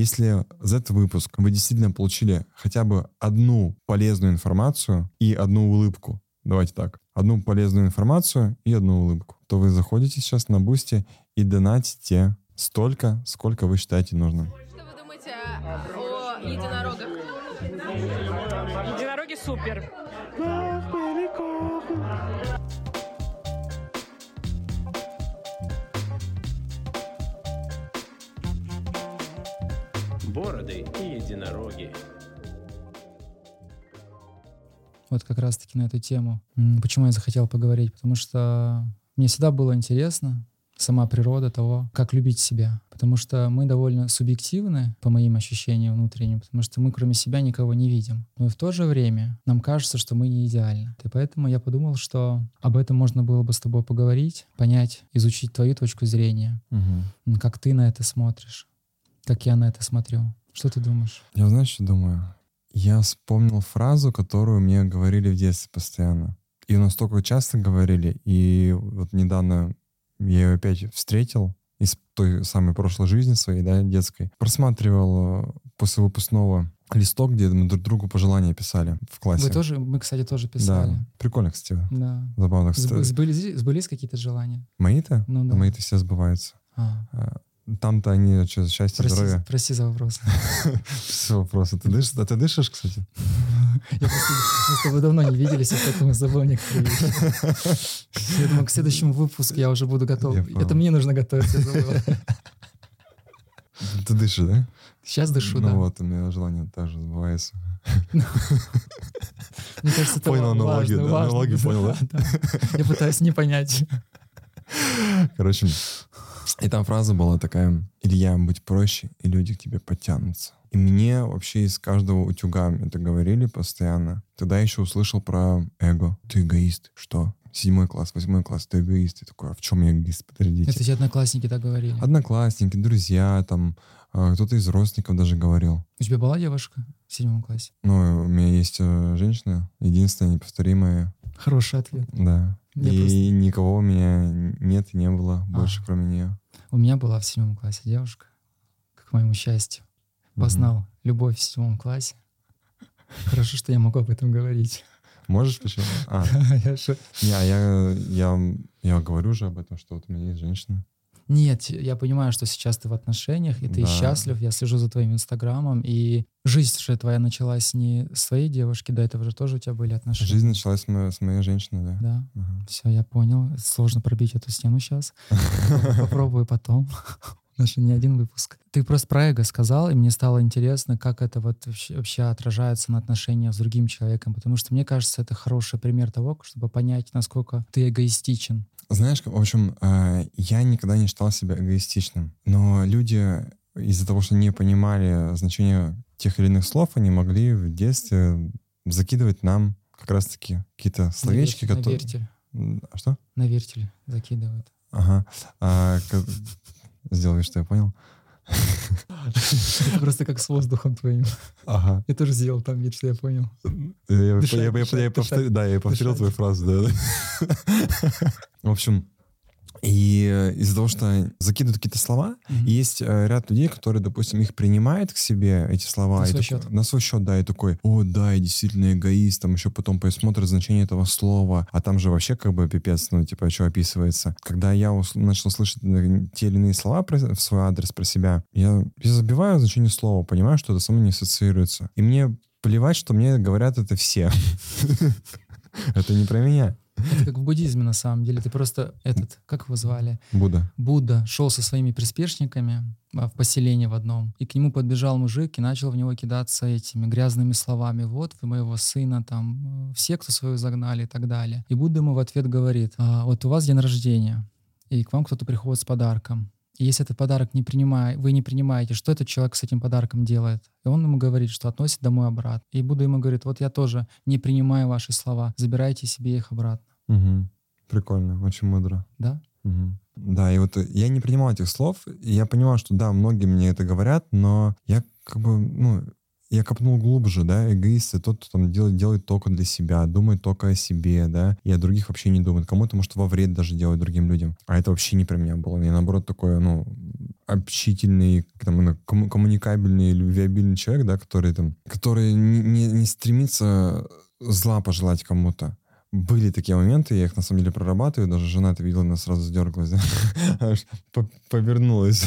Если за этот выпуск вы действительно получили хотя бы одну полезную информацию и одну улыбку, давайте так, одну полезную информацию и одну улыбку, то вы заходите сейчас на Boosty и донатите столько, сколько вы считаете нужным. Что вы думаете о единорогах? Единороги супер. Бороды и единороги. Вот как раз-таки на эту тему. Почему я захотел поговорить? Потому что мне всегда было интересно сама природа того, как любить себя. Потому что мы довольно субъективны, по моим ощущениям внутренним, потому что мы кроме себя никого не видим. Но и в то же время нам кажется, что мы не идеальны. И поэтому я подумал, что об этом можно было бы с тобой поговорить, понять, изучить твою точку зрения, М, как ты на это смотришь, как я на это смотрю. Что ты думаешь? Я знаешь, что думаю? Я вспомнил фразу, которую мне говорили в детстве постоянно. И настолько часто говорили, и вот недавно я ее опять встретил из той самой прошлой жизни своей, да, детской. Просматривал э, после выпускного листок, где мы друг другу пожелания писали в классе. Вы тоже, мы, кстати, тоже писали. Да, прикольно, кстати. Да. Забавно. Сб- Сбылись, сбылись какие-то желания? Мои-то? Ну да. Мои-то все сбываются. А, А, Там-то они, что, счастье, прости, здоровье. прости за вопрос. Все вопросы. Ты дышишь? А ты дышишь, кстати? Я просто, мы с тобой давно не виделись, и поэтому забыл некоторые вещи. Я думаю, к следующему выпуску я уже буду готов. Я. Это мне нужно готовиться, я забыл. Ты дышишь, да? Сейчас дышу, ну да. вот, у меня желание тоже сбывается. Мне кажется, это Понял аналогию, да? Аналогию понял, да? Я пытаюсь не понять. Короче, и там фраза была такая, Илья, будь проще, и люди к тебе подтянутся. И мне вообще из каждого утюга это говорили постоянно. Тогда я еще услышал про эго. Ты эгоист. Что? Седьмой класс, восьмой класс, ты эгоист. Я такой, а в чем я эгоист? Подождите. Это тебе одноклассники так говорили. Одноклассники, друзья, там, а, кто-то из родственников даже говорил. У тебя была девушка в седьмом классе? Ну, у меня есть э, женщина, единственная, неповторимая, Хороший ответ. да. Я и просто- никого у меня нет и не было больше, А. кроме нее. У меня была в седьмом классе девушка, к моему счастью. Познал любовь в седьмом классе. Хорошо, что я могу об этом говорить. Можешь почему? А, а я, я, я говорю же об этом, что вот у меня есть женщина. Нет, я понимаю, что сейчас ты в отношениях, и ты Да. счастлив, я слежу за твоим инстаграмом, и жизнь же твоя началась не с твоей девушки, до этого же тоже у тебя были отношения. Жизнь началась с моей, с моей женщиной, да. Да, Ага. все, я понял. Сложно пробить эту стену сейчас. Попробую потом. У нас же не один выпуск. Ты просто про эго сказал, и мне стало интересно, как это вот вообще отражается на отношениях с другим человеком, потому что мне кажется, это хороший пример того, чтобы понять, насколько ты эгоистичен. Знаешь, в общем, э, я никогда не считал себя эгоистичным, но люди из-за того, что не понимали значение тех или иных слов, они могли в детстве закидывать нам как раз-таки какие-то словечки, на которые... вертель. М, а Что? На вертель закидывают. Ага. А, ка- Сделай, что я понял. Просто как с воздухом твоим. Ага. Я тоже сделал там вид, что я понял. Я, я- Дышать, я- я- дышать, я повтор- дышать, да, я повторил твою фразу, да. В общем, и э, из-за того, что закидывают какие-то слова, Мгм. есть э, ряд людей, которые, допустим, их принимают к себе, эти слова. На и свой счет. На свой счет, да, и такой, о, да, я действительно эгоист, там еще потом посмотрят значение этого слова, а там же вообще как бы пипец, ну, типа, что описывается. Когда я ус- начал слышать те или иные слова про- в свой адрес про себя, я, я забиваю значение слова, понимаю, что это со мной не ассоциируется. И мне плевать, что мне говорят это все. Это не про меня. Это как в буддизме на самом деле. Ты просто этот, как его звали? Будда. Будда шел со своими приспешниками а, в поселении в одном, и к нему подбежал мужик и начал в него кидаться этими грязными словами. Вот вы моего сына, там, э, все, кто свою загнали и так далее. И Будда ему в ответ говорит, «А, вот у вас день рождения, и к вам кто-то приходит с подарком. Если этот подарок не принимает, вы не принимаете, что этот человек с этим подарком делает? И он ему говорит, что относит домой обратно. И Будда ему говорит, вот я тоже не принимаю ваши слова, забирайте себе их обратно. Мгм. Прикольно, очень мудро. Да? Мгм. Да, и вот я не принимал этих слов, и я понимал, что да, многие мне это говорят, но я как бы, ну, я копнул глубже, да, эгоист — это тот, кто там делает, делает только для себя, думает только о себе, да, и о других вообще не думает. Кому-то, может, во вред даже делать другим людям. А это вообще не про меня было. Я, наоборот, такой, ну, общительный, там, комму- коммуникабельный, любвеобильный человек, да, который там, который не, не, не стремится зла пожелать кому-то. Были такие моменты, я их на самом деле прорабатываю, даже жена это видела, она сразу по- повернулась.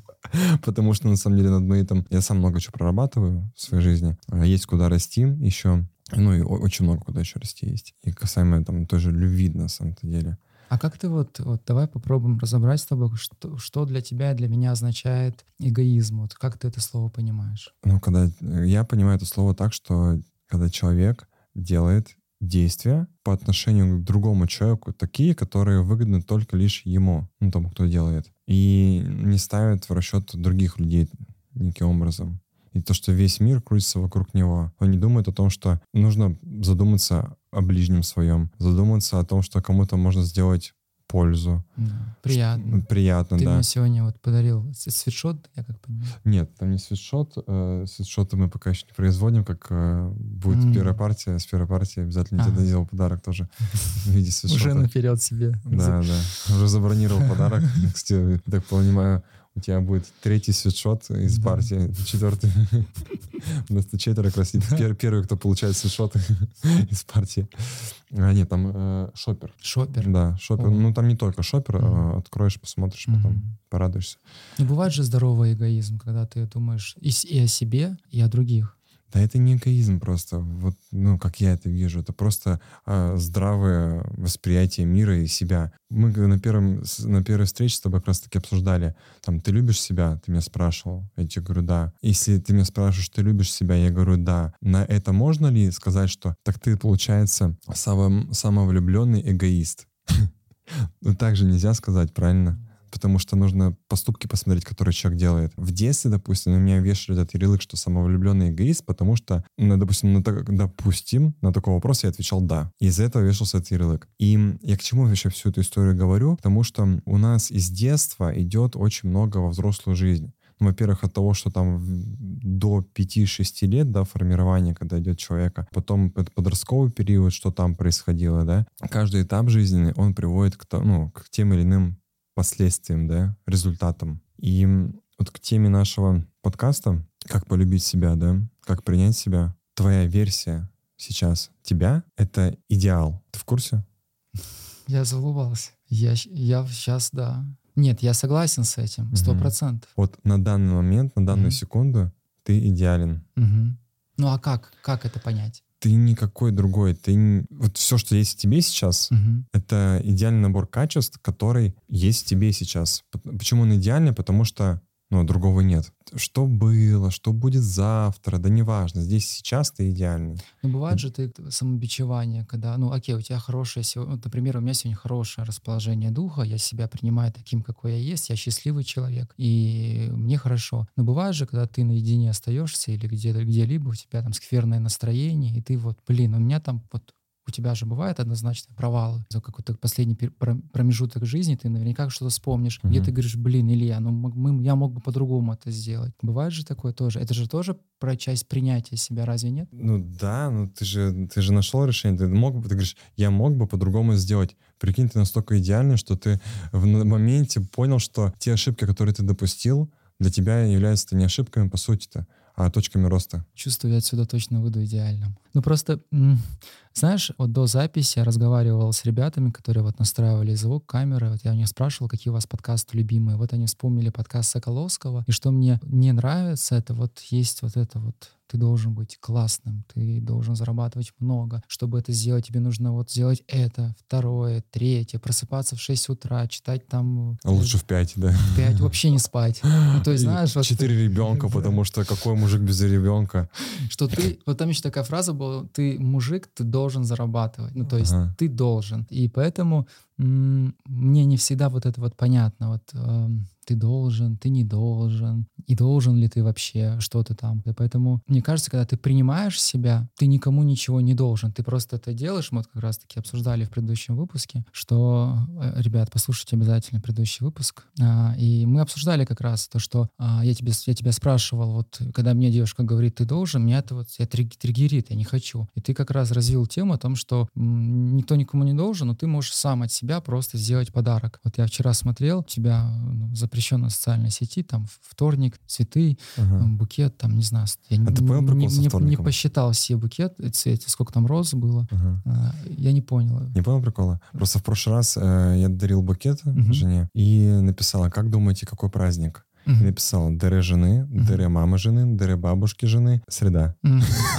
Потому что на самом деле над моей там... Я сам много чего прорабатываю в своей жизни. А Есть куда расти еще. Ну и очень много куда еще расти есть. И касаемо там той же любви на самом-то деле. А как ты вот, вот давай попробуем разобрать с тобой, что, что для тебя и для меня означает эгоизм. Вот как ты это слово понимаешь? Ну, когда э, я понимаю это слово так, что когда человек делает действия по отношению к другому человеку, такие, которые выгодны только лишь ему, ну, тому, кто делает, и не ставит в расчет других людей никаким образом. И то, что весь мир крутится вокруг него. Он не думает о том, что нужно задуматься о ближнем своем, задуматься о том, что кому-то можно сделать пользу. Да. Приятно. Ш- Приятно, Ты да. мне сегодня вот подарил свитшот, я как понимаю. Нет, там не свитшот. Э, свитшоты мы пока еще не производим, как э, будет М. первая партия. С первой партии обязательно тебе Ага. сделал подарок тоже в виде свитшота. Уже наперед себе. Да, да. Уже забронировал подарок. Кстати, так понимаю, у тебя будет третий свитшот из Да. партии, четвертый. У нас четверо пер- первый, кто получает свитшот из партии. А, нет, там э, шопер. Шопер. Да, шопер. Ну, там не только шопер. А Откроешь, посмотришь, потом порадуешься. Ну, бывает же здоровый эгоизм, когда ты думаешь и о себе, и о других. Да это не эгоизм просто, вот, ну, как я это вижу, это просто а, здравое восприятие мира и себя. Мы на, первом, на первой встрече с тобой как раз-таки обсуждали, там, ты любишь себя? Ты меня спрашивал. Я тебе говорю, да. Если ты меня спрашиваешь, ты любишь себя, я говорю, да. На это можно ли сказать, что так ты, получается, самым, самовлюбленный эгоист? Ну, так же нельзя сказать, правильно? Потому что нужно поступки посмотреть, которые человек делает. В детстве, допустим, на меня вешали этот ярлык, что самовлюбленный эгоист, потому что, ну, допустим, на, так- допустим, на такой вопрос я отвечал «да». И из-за этого вешался этот ярлык. И я к чему вообще всю эту историю говорю? Потому что у нас из детства идет очень много во взрослую жизнь. Ну, во-первых, от того, что там до 5-6 лет, да, формирования, когда идет человека, потом под- подростковый период, что там происходило, да, каждый этап жизненный, он приводит к, ну, к тем или иным последствиям, да, результатам. И вот к теме нашего подкаста «Как полюбить себя», да, «Как принять себя», твоя версия сейчас тебя — это идеал. Ты в курсе? Я заулыбался. Я, я сейчас, да. Нет, я согласен с этим, сто процентов. Вот на данный момент, на данную Мгм. секунду ты идеален. Мгм. Ну а как? Как это понять? Ты никакой другой. Ты вот все, что есть в тебе сейчас, Мгм. это идеальный набор качеств, который есть в тебе сейчас. Почему он идеальный? Потому что ну, другого нет. Что было, что будет завтра, да неважно. Здесь сейчас ты идеальный. Ну, бывает же ты самобичевание, когда, ну, окей, у тебя хорошее, вот, например, у меня сегодня хорошее расположение духа, я себя принимаю таким, какой я есть, я счастливый человек, и мне хорошо. Но бывает же, когда ты наедине остаешься или где-то, где-либо у тебя там скверное настроение, и ты вот, блин, у меня там вот у тебя же бывают однозначно провалы. За какой-то последний промежуток жизни ты наверняка что-то вспомнишь, где Мгм. ты говоришь, блин, Илья, ну мы, я мог бы по-другому это сделать. Бывает же такое тоже. Это же тоже про часть принятия себя, разве нет? Ну да, ну ты же, ты же нашел решение. Ты мог бы, ты говоришь, я мог бы по-другому сделать. Прикинь, ты настолько идеальный, что ты в моменте понял, что те ошибки, которые ты допустил, для тебя являются не ошибками по сути-то, а точками роста. Чувствую, я отсюда точно выйду идеальным. Ну просто, знаешь, вот до записи я разговаривал с ребятами, которые вот настраивали звук, камеры. Вот я у них спрашивал, какие у вас подкасты любимые. Вот они вспомнили подкаст Соколовского. И что мне не нравится, это вот есть вот это вот ты должен быть классным, ты должен зарабатывать много. Чтобы это сделать, тебе нужно вот сделать это, второе, третье, просыпаться в 6 утра, читать там... А лучше в 5, да. в 5, вообще не спать. Ну, то есть, знаешь, вот... Четыре ребенка, потому что какой мужик без ребенка? что ты, вот там еще такая фраза была, ты мужик, ты должен зарабатывать, ну то есть Ага. ты должен. И поэтому мне не всегда вот это вот понятно. Вот эм, ты должен, ты не должен, и должен ли ты вообще что-то там. И поэтому мне кажется, когда ты принимаешь себя, ты никому ничего не должен. Ты просто это делаешь. Мы вот как раз-таки обсуждали в предыдущем выпуске, что, э, ребят, послушайте обязательно предыдущий выпуск. А, И мы обсуждали как раз то, что а, я, тебе, я тебя спрашивал, вот когда мне девушка говорит, ты должен, меня это вот я триг- триггерит, я не хочу. И ты как раз развил тему о том, что м, никто никому не должен, но ты можешь сам от себя просто сделать подарок. Вот я вчера смотрел, у тебя ну, запрещено в социальной сети, там вторник, цветы, Ага. там, букет, там, не знаю, я А ты понял не, не- не посчитал все букеты, цветы, сколько там роз было. Ага. А, Я не понял. Не понял прикола? Просто в прошлый раз э, я дарил букет Мгм. жене и написала, как думаете, какой праздник? И Мгм. написала дыры жены, дыры мамы жены, дыры бабушки жены, среда.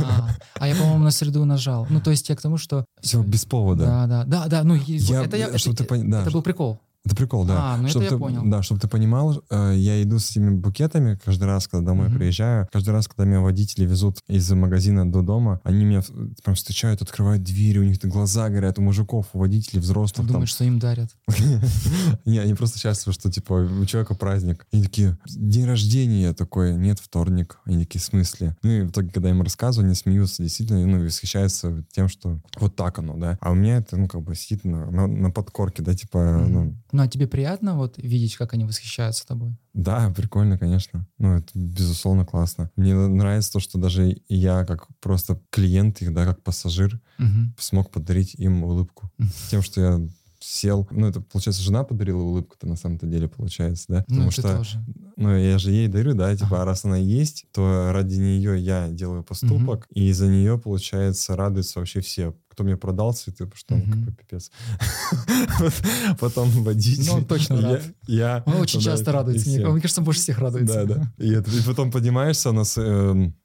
А, а я, по-моему, на среду нажал. Ну, то есть я к тому, что... Все без повода. Да, да, да, да. Ну, Я- это, я, это, ты пон- да, это был прикол. Это прикол, да. А, ну это Чтоб я ты, понял. Да, чтобы ты понимал, э, я иду с этими букетами каждый раз, когда домой Мгм. приезжаю. Каждый раз, когда меня водители везут из магазина до дома, они меня прям встречают, открывают двери, у них глаза горят, у мужиков, у водителей, Ты взрослых. там. думаешь, что им дарят. Не, они просто счастливы, что, типа, у человека праздник. Они такие, день рождения. Я такой, нет, вторник. Они такие, в смысле? Ну, и в итоге, когда я им рассказываю, они смеются, действительно, ну, восхищаются тем, что вот так оно, да. А у меня это, ну, как бы сидит на, на, на подкорке, да, типа, ну, Ну, а тебе приятно вот видеть, как они восхищаются тобой? да, прикольно, конечно. Ну, это, безусловно, классно. Мне нравится то, что даже я, как просто клиент их, да, как пассажир, Мгм. смог подарить им улыбку. Тем, что я сел, ну, это, получается, жена подарила улыбку-то на самом-то деле, получается, да? Ну, Потому ты что тоже. Ну, я же ей дарю, да, типа, Ага. а раз она есть, то ради нее я делаю поступок, и за нее, получается, радуются вообще все. Кто мне продал цветы, потому что он Мгм. как бы пипец. Потом водитель. Ну, он точно рад. Я. Он очень часто радуется. Мне, кажется, больше всех радуется. Да, да. И потом поднимаешься, у нас эм,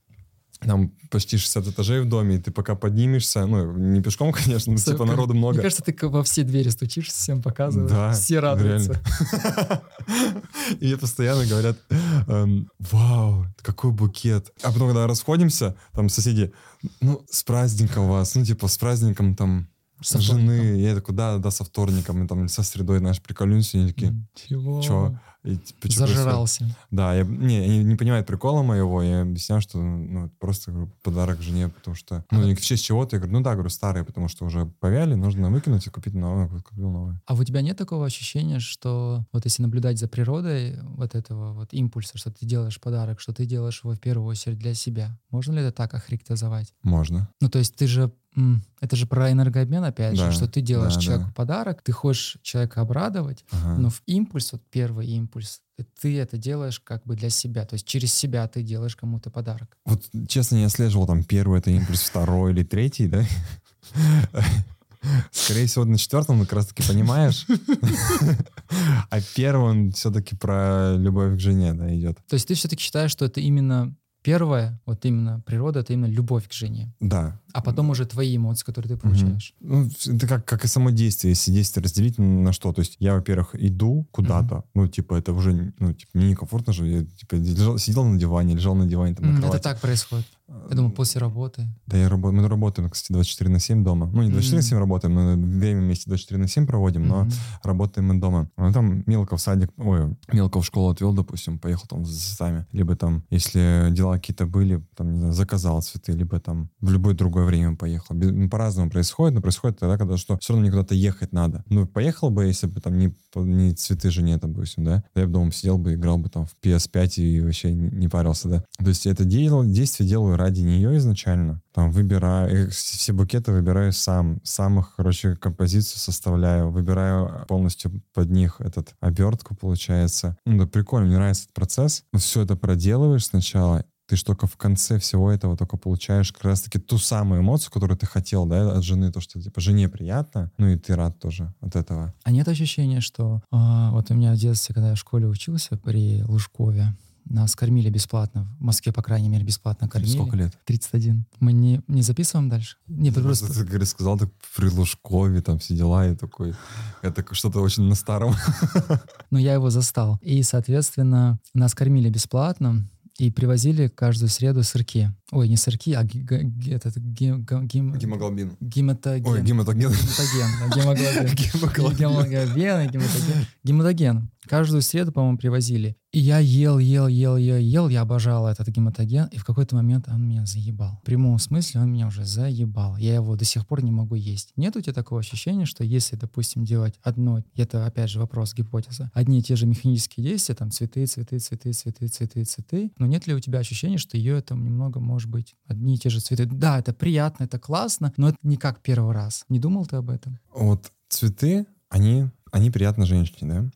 там почти 60 этажей в доме, и ты пока поднимешься, ну, не пешком, конечно, но, типа народу много. Мне кажется, ты во все двери стучишься, всем показываешь. Да, все радуются. И мне постоянно говорят, эм, вау, какой букет. А потом, когда расходимся, там соседи, ну, с праздником вас, ну, типа, с праздником там Со жены. Я такой, да, да, со вторником, и там со средой, знаешь, приколюемся, и такие, Чего? чё? И, типа, чё происходит? Зажрался. Да, я, не, они не понимают прикола моего, я объясняю, что ну, просто говорю, подарок жене, потому что, ну, не в честь чего-то, я говорю, ну да, говорю, старые, потому что уже повяли, нужно выкинуть и купить новое, Вот купил новое. А у тебя нет такого ощущения, что вот если наблюдать за природой вот этого вот импульса, что ты делаешь подарок, что ты делаешь его в первую очередь для себя? Можно ли это так охарактеризовать? Можно. Ну, то есть ты же... Это же про энергообмен, опять Да, же, что ты делаешь да, человеку да. подарок, ты хочешь человека обрадовать, Ага. но в импульс, вот первый импульс, э, ты это делаешь как бы для себя. То есть через себя ты делаешь кому-то подарок. Вот, честно, не отслеживал там первый это импульс, второй или третий, да? Скорее всего, на четвертом как раз-таки понимаешь. А первый он все-таки про любовь к жене, да, идет. То есть ты все-таки считаешь, что это именно первое, вот именно природа, это именно любовь к жене. Да. А потом уже твои эмоции, которые ты получаешь. Ну, это как, как и само действие, если действие разделить на что. То есть я, во-первых, иду куда-то, ну, типа, это уже, ну, типа, мне некомфортно же. Я, типа, лежал- сидел на диване, лежал на диване, там, на Это так происходит. Я думаю, после работы. Да, я работаю, мы работаем, кстати, 24 на 7 дома. Ну, не 24 на 7 работаем, мы время вместе 24 на 7 проводим, но Мгм. работаем мы дома. Ну, там мелко в садик, ой, мелко в школу отвел, допустим, поехал там за цветами. Либо там, если дела какие-то были, там, не знаю, заказал цветы, либо там в любое другое время поехал. Без- ну, по-разному происходит, но происходит тогда, когда что все равно мне куда-то ехать надо. Ну, поехал бы, если бы там не, не цветы жене, допустим, да, да я бы дома сидел бы, играл бы там в PS5 и вообще не, не парился, да. То есть это дело, действие делаю ради нее изначально. Там выбираю, э, все букеты выбираю сам. Самых, короче, композицию составляю, выбираю полностью под них этот обертку, получается. Ну, да, прикольно, мне нравится этот процесс. Все это проделываешь сначала, ты ж только в конце всего этого только получаешь как раз-таки ту самую эмоцию, которую ты хотел, да, от жены, то, что, типа, жене приятно, ну и ты рад тоже от этого. А нет ощущения, что а, вот у меня в детстве, когда я в школе учился при Лужкове, нас кормили бесплатно. В Москве, по крайней мере, бесплатно кормили. Сколько лет? 31. Мы не, не записываем дальше? Не, Ты просто... просто, ты, говорит, сказал так при Лужкове, там все дела, и такой, это что-то очень на старом. Но я его застал. И, соответственно, нас кормили бесплатно. И привозили каждую среду сырки. Ой, не сырки, а этот гем- Гемоглобин. гематоген. Ой, гематоген. Гематоген. Гемоглобин. Гемоглобин, гематоген. Гематоген. Каждую среду, по-моему, привозили. И я ел, ел, ел, ел, ел. Я обожал этот гематоген. И в какой-то момент он меня заебал. В прямом смысле он меня уже заебал. Я его до сих пор не могу есть. Нет у тебя такого ощущения, что если, допустим, делать одно, это опять же вопрос, гипотеза, одни и те же механические действия, там цветы, цветы, цветы, цветы, цветы, цветы, но нет ли у тебя ощущения, что ее это немного может быть одни и те же цветы? Да, это приятно, это классно, но это не как первый раз. Не думал ты об этом? Вот цветы, они, они приятны женщине, да?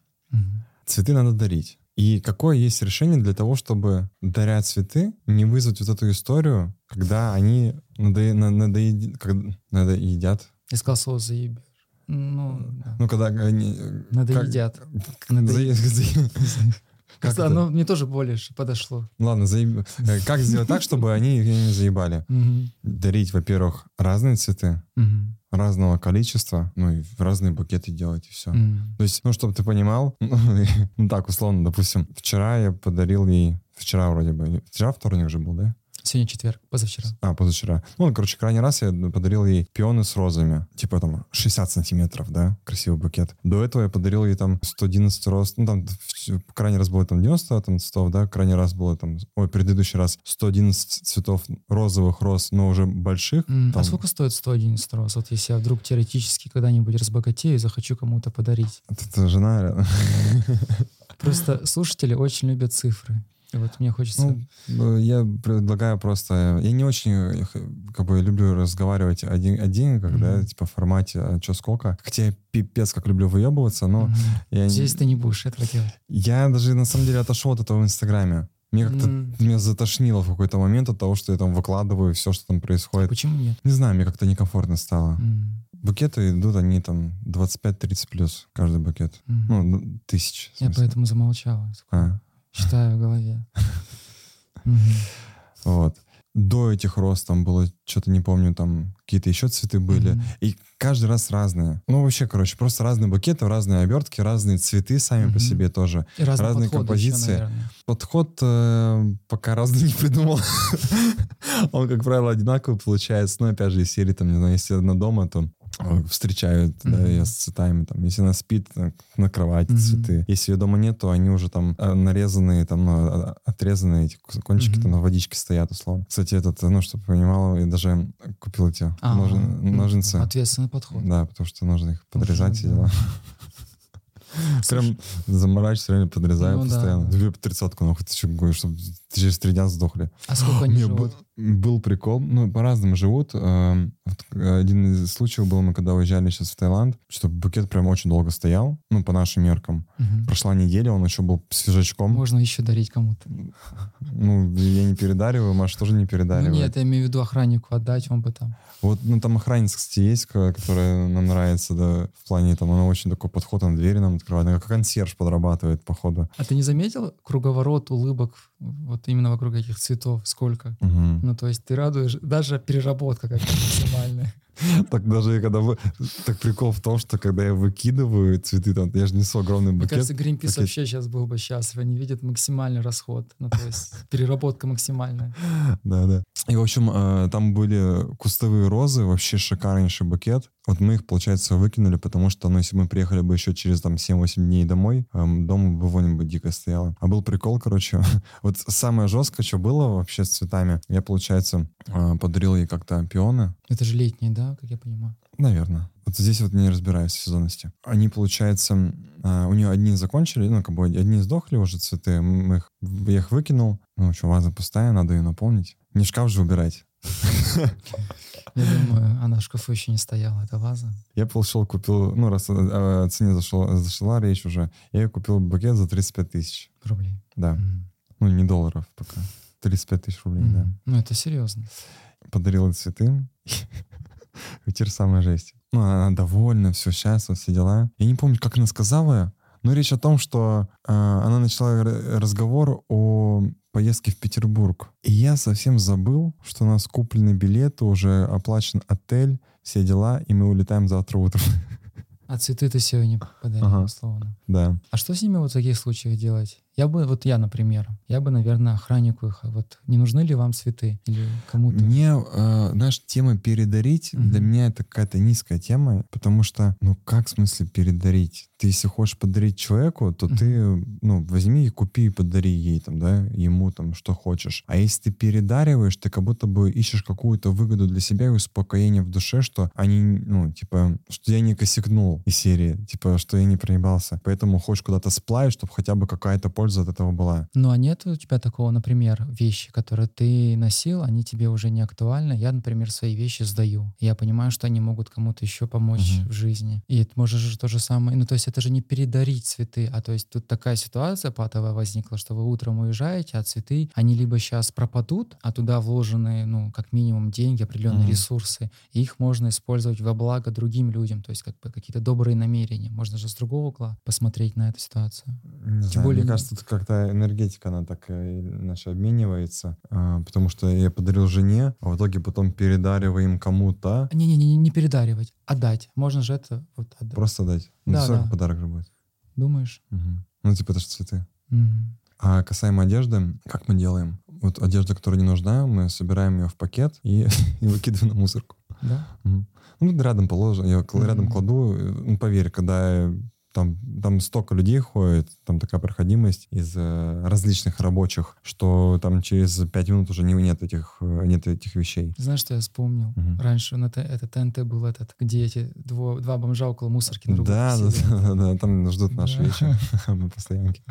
Цветы надо дарить. И какое есть решение для того, чтобы, даря цветы, не вызвать вот эту историю, когда они надо, на- надоеди- когда- надоедят? Я сказал слово заебешь. Ну, да. Ну, когда они... э, Надоедят. как- Надоедят. Как это? Оно мне тоже больше подошло. Ладно, заеб- э, как сделать так, чтобы они её не заебали? Дарить, во-первых, разные цветы. Разного количества, ну и в разные букеты делать, и все. Мгм. То есть, ну, чтобы ты понимал, ну, ну, так, условно, допустим, вчера я подарил ей, вчера вроде бы, вчера вторник же был, да? Сегодня четверг, позавчера. А, позавчера. Ну, короче, крайний раз я подарил ей пионы с розами. Типа там 60 сантиметров, да? Красивый букет. До этого я подарил ей там 111 роз. Ну, там крайний раз было там 90 там, цветов, да? Крайний раз было там... Ой, предыдущий раз 111 цветов розовых роз, но уже больших. А Там- сколько стоит 111 роз? Вот если я вдруг теоретически когда-нибудь разбогатею и захочу кому-то подарить. Это, жена. Просто слушатели очень любят цифры. Вот мне хочется... Ну, э, я предлагаю просто... Я не очень э, как бы люблю разговаривать о, ден- о деньгах, да, Мгм. типа в формате а чё сколько. Хотя я пипец как люблю выебываться, но Мгм. я, не- Здесь ты не будешь этого делать. я даже на самом деле отошел от этого в Инстаграме. Мне как-то М. меня затошнило в какой-то момент от того, что я там выкладываю все, что там происходит. Почему нет? Не знаю, мне как-то некомфортно стало. М. Букеты идут, они там 25-30 плюс каждый букет. Мгм. Ну, тысяч. Я поэтому замолчала. А. Считаю в голове. Вот. До этих роз там было, что-то не помню, там какие-то еще цветы были. И каждый раз разные. Ну, вообще, короче, просто разные букеты, разные обертки, разные цветы сами по себе тоже. И разные, разные подходы еще, композиции. Подход э, пока разный не придумал. Он, как правило, одинаковый получается. Но, опять же, из серии, там, не знаю, если она дома, то э, встречают да, Мгм. ее с цветами. Там, если она спит, на кровати цветы. Если ее дома нет, то они уже там э, нарезанные, там, ну, а- отрезанные эти кончики там на водичке стоят, условно. Кстати, этот, ну, чтобы понимала, я даже купил эти А, ножи- м, ножницы. Ответственный подход. Да, потому что нужно их подрезать да. дела. Прям заморачиваюсь, реально подрезаю Ну да, постоянно. да. Две тридцатку, нахуй, ты что чтобы через три дня сдохли. А сколько они Не, живут? был, был прикол, ну, по-разному живут. Вот, э, один из случаев был, мы когда уезжали сейчас в Таиланд, что букет прям очень долго стоял, ну, по нашим меркам. Мгм. Прошла неделя, он еще был свежачком. Можно еще дарить кому-то. Ну, я не передариваю, Маш тоже не Ну передаривает. нет, я имею в виду охраннику отдать, он бы там. Вот, ну, там охранница, кстати, есть, ко- которая нам нравится, да, в плане, там, она очень такой подход, она двери нам открывает, она как консьерж подрабатывает, походу. А ты не заметил круговорот улыбок вот именно вокруг этих цветов? Сколько? Мгм. Ну, то есть ты радуешь, даже переработка какая-то максимальная. Так даже когда вы... Так прикол в том, что когда я выкидываю цветы, там, я же несу огромный Мне букет. кажется, Greenpeace вообще сейчас был бы счастлив. Они видят максимальный расход. Ну, то есть переработка максимальная. Да, да. И, в общем, э, там были кустовые розы, вообще шикарнейший букет. Вот мы их, получается, выкинули, потому что, ну, если мы приехали бы еще через там 7-8 дней домой, эм, дома бы вонь бы дико стояла. А был прикол, короче, вот самое жесткое, что было вообще с цветами, я, получается, э, подарил ей как-то пионы, Это же летний, да, как я понимаю? Наверное. Вот здесь вот не разбираюсь в сезонности. Они, получается, а, у нее одни закончили, ну, как бы одни сдохли уже цветы, мы их, я их выкинул. Ну, общем, ваза пустая, надо ее наполнить. Не шкаф же убирать. Я думаю, она в шкафу еще не стояла, эта ваза. Я пошел, купил, ну, раз о, о цене зашел, зашла речь уже, я купил букет за 35 тысяч. Рублей. Да. Ну, не долларов пока. 35 тысяч рублей, да. Ну, это серьезно. Подарил цветы. Теперь самая жесть. Ну, она довольна, все счастлива, все дела. Я не помню, как она сказала, но речь о том, что э, она начала разговор о поездке в Петербург. И я совсем забыл, что у нас куплены билеты, уже оплачен отель, все дела, и мы улетаем завтра утром. А цветы ты сегодня подарил, Ага. условно. да. А что с ними вот в таких случаях делать? Я бы, вот я, например, я бы, наверное, охраннику их, а вот не нужны ли вам цветы или кому-то? Мне, э, знаешь, тема передарить Мгм. для меня это какая-то низкая тема, потому что, ну как в смысле передарить? Ты если хочешь подарить человеку, то ты, ну, возьми и купи и подари ей там, да, ему там что хочешь. А если ты передариваешь, ты как будто бы ищешь какую-то выгоду для себя и успокоение в душе, что они, ну, типа, что я не косякнул из серии, типа, что я не проебался. Поэтому хочешь куда-то сплавить, чтобы хотя бы какая-то польза от этого была. Ну а нет у тебя такого, например, вещи, которые ты носил, они тебе уже не актуальны. Я, например, свои вещи сдаю. Я понимаю, что они могут кому-то еще помочь Мгм. в жизни. И это может же то же самое. Ну то есть это же не передарить цветы, а то есть тут такая ситуация патовая возникла, что вы утром уезжаете, а цветы, они либо сейчас пропадут, а туда вложены, ну, как минимум деньги, определенные Мгм. ресурсы, и их можно использовать во благо другим людям, то есть как бы какие-то добрые намерения. Можно же с другого угла посмотреть на эту ситуацию. Не знаю, более- мне кажется, тут как-то энергетика, она так э, наша обменивается, а, потому что я подарил жене, а в итоге потом передариваем кому-то, Не-не-не, не передаривать, отдать. Можно же это вот отдать. просто дать. Ну, Да, равно да. подарок же будет. Думаешь? Мгм. Ну, типа, это же цветы. Мгм. А касаемо одежды, как мы делаем? Вот одежда, которая не нужна, мы собираем ее в пакет и, и выкидываем на мусорку. Да? Мгм. Ну, рядом положим, я рядом кладу. э, Ну, поверь, когда там, там столько людей ходит, там такая проходимость из э, различных рабочих, что там через пять минут уже не, нет, этих, э, нет этих вещей. Знаешь, что я вспомнил? Мгм. Раньше на Т- это ТНТ был этот, где эти дво- два бомжа около мусорки друг друга Да, да, да, да, там ждут наши Да. вещи на постоянке.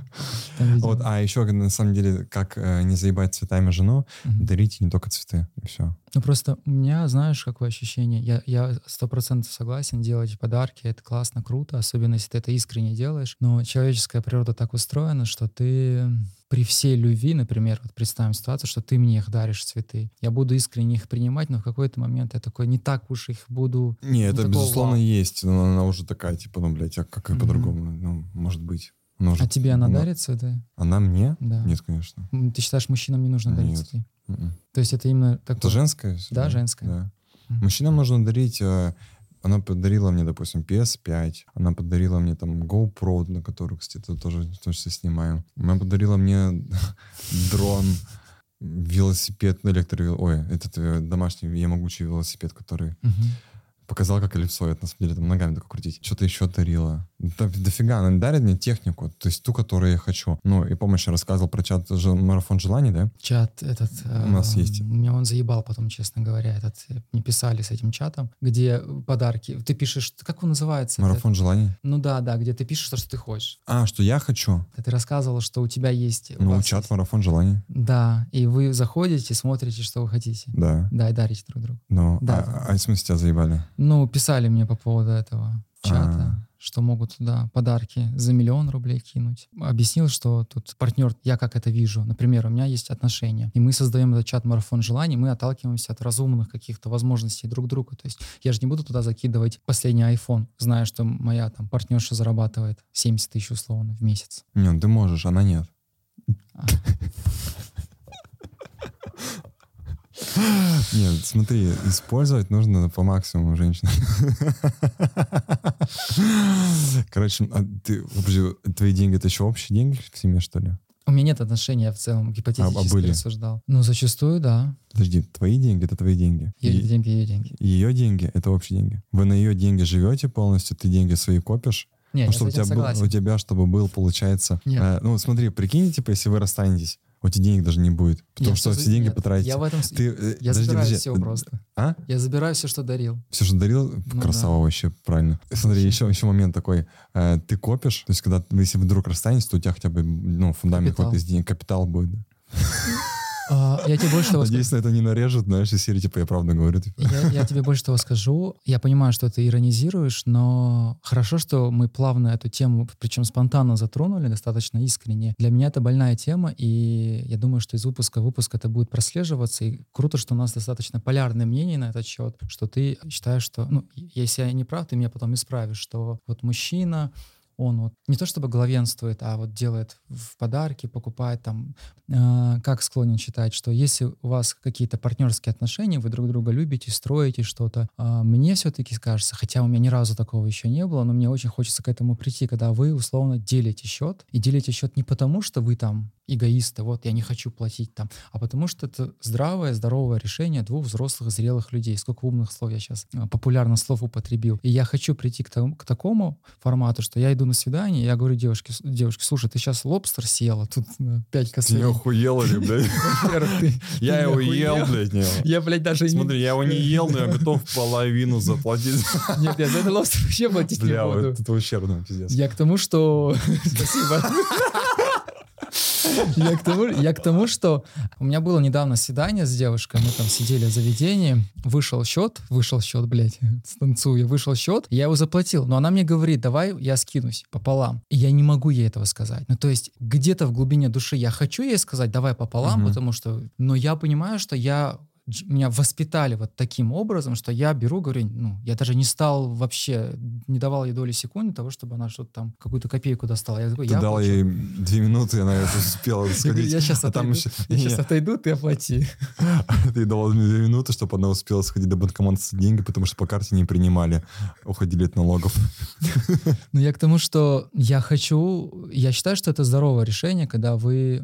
Вот, а еще, на самом деле, как э, не заебать цветами жену, мгм. дарите не только цветы, и все. Ну просто у меня, знаешь, какое ощущение? Я сто процентов согласен делать подарки, это классно, круто, особенно если ты это искренне делаешь. Но человеческая природа так устроена, что ты при всей любви, например, вот представим ситуацию, что ты мне их даришь цветы, я буду искренне их принимать, но в какой-то момент я такой не так уж их буду. Не, это, такого безусловно, вау. есть. Но она уже такая, типа, ну, блядь, а как Мгм. по-другому? Ну, может быть. Она уже- А тебе она ну, дарит цветы? Она мне? Да. Нет, конечно. Ты считаешь, мужчинам не нужно дарить Нет. цветы? Мгм. То есть это именно такое... Это женское? всё, Да, женское. Да. Мужчинам нужно дарить... э, Она подарила мне, допустим, PS5. Она подарила мне там GoPro, на которую, кстати, это тоже числе снимаю. Она подарила мне дрон, велосипед, электро... Ой, этот э, домашний ямогучий велосипед, который Мгм. Показал, как эллипсоид, на самом деле, там ногами только крутить. Что-то еще дарила. Да, дофига, она дарит мне технику, то есть ту, которую я хочу. Ну, и помощь я рассказывал про чат же- марафон желаний, да? чат этот... У нас э, есть. Меня он заебал потом, честно говоря, этот... э, Мне писали с этим чатом, где подарки... Ты пишешь... Как он называется? Марафон желаний. Это? Ну да, да, где ты пишешь то, что ты хочешь. А, что я хочу? Ты рассказывала, что у тебя есть... у Ну, чат есть- марафон желаний. Да, и вы заходите, смотрите, что вы хотите. Да. Да, и дарите друг другу. Но, Да. а, а в смысле тебя заебали? Ну, писали мне по поводу этого чата, А. что могут туда подарки за миллион рублей кинуть. Объяснил, что тут партнер, я как это вижу. Например, у меня есть отношения, и мы создаем этот чат «Марафон желаний», мы отталкиваемся от разумных каких-то возможностей друг друга. То есть я же не буду туда закидывать последний iPhone, зная, что моя там партнерша зарабатывает 70 тысяч условно в месяц. Не, ну ты можешь, она нет. А. Нет, смотри, использовать нужно по максимуму женщин. Короче, а ты, твои деньги, это еще общие деньги к семье, что ли? У меня нет отношений, я в целом гипотетически были? рассуждал. Ну, зачастую, да. Подожди, твои деньги — это твои деньги. Ее И- деньги, ее деньги. Ее деньги — это общие деньги. Вы на ее деньги живете полностью, ты деньги свои копишь, Не, ну, чтобы у тебя, был, у тебя, чтобы был, получается... Нет. э, ну, смотри, прикинь, типа, если вы расстанетесь, у тебя денег даже не будет, потому Нет, что все деньги нет, потратите. Я в этом... Ты, э, Я подожди, забираю подожди, все э, просто. А? Я забираю все, что дарил. Все, что дарил, Ну красава да. вообще, правильно. Смотри, еще, еще момент такой. э, ты копишь, то есть, когда, если вдруг расстанетесь, то у тебя хотя бы, ну, фундамент какой-то из денег, капитал будет. А, я тебе больше того скажу. Надеюсь, на это не нарежут, знаешь, из серии, типа, я правда говорю. типа. Я, я тебе больше того скажу. Я понимаю, что ты иронизируешь, но хорошо, что мы плавно эту тему, причем спонтанно затронули, достаточно искренне. Для меня это больная тема, и я думаю, что из выпуска в выпуск это будет прослеживаться. И круто, что у нас достаточно полярное мнение на этот счет, что ты считаешь, что, ну, если я не прав, ты меня потом исправишь, что вот мужчина, он вот не то чтобы главенствует, а вот делает в подарки, покупает там, э, как склонен считать, что если у вас какие-то партнерские отношения, вы друг друга любите, строите что-то, э, мне все-таки кажется, хотя у меня ни разу такого еще не было, но мне очень хочется к этому прийти, когда вы условно делите счет, и делите счет не потому, что вы там эгоисты, вот я не хочу платить там, а потому что это здравое, здоровое решение двух взрослых, зрелых людей. Сколько умных слов я сейчас э, популярно слов употребил. И я хочу прийти к, тому, к такому формату, что я иду на свидание, я говорю девушке, девушке, слушай, ты сейчас лобстер съела, тут э, пять. Ты не охуела ли, блядь? Я его ел, блядь, не Я, блядь, даже Смотри, я его не ел, но я готов половину заплатить. Нет, я за этот лобстер вообще платить не Бля, буду. вот это ущербно, пиздец. Я к тому, что... Спасибо. Я к, тому, я к тому, что у меня было недавно свидание с девушкой, мы там сидели в заведении, вышел счет, вышел счет, блядь, станцую, вышел счет, я его заплатил, но она мне говорит, давай я скинусь пополам. И я не могу ей этого сказать. Ну, то есть где-то в глубине души я хочу ей сказать, давай пополам, Мгм. потому что... Но я понимаю, что я меня воспитали вот таким образом, что я беру, говорю, ну, я даже не стал вообще, не давал ей доли секунды того, чтобы она что-то там, какую-то копейку достала. Я такой, Ты я дал плачу. ей две минуты, и она успела сходить. я сейчас А отойду, я сейчас отойду, ты оплати. Ты дал мне две минуты, чтобы она успела сходить до банкомата с деньги, потому что по карте не принимали. Уходили от налогов. Но я к тому, что я хочу, я считаю, что это здоровое решение, когда вы...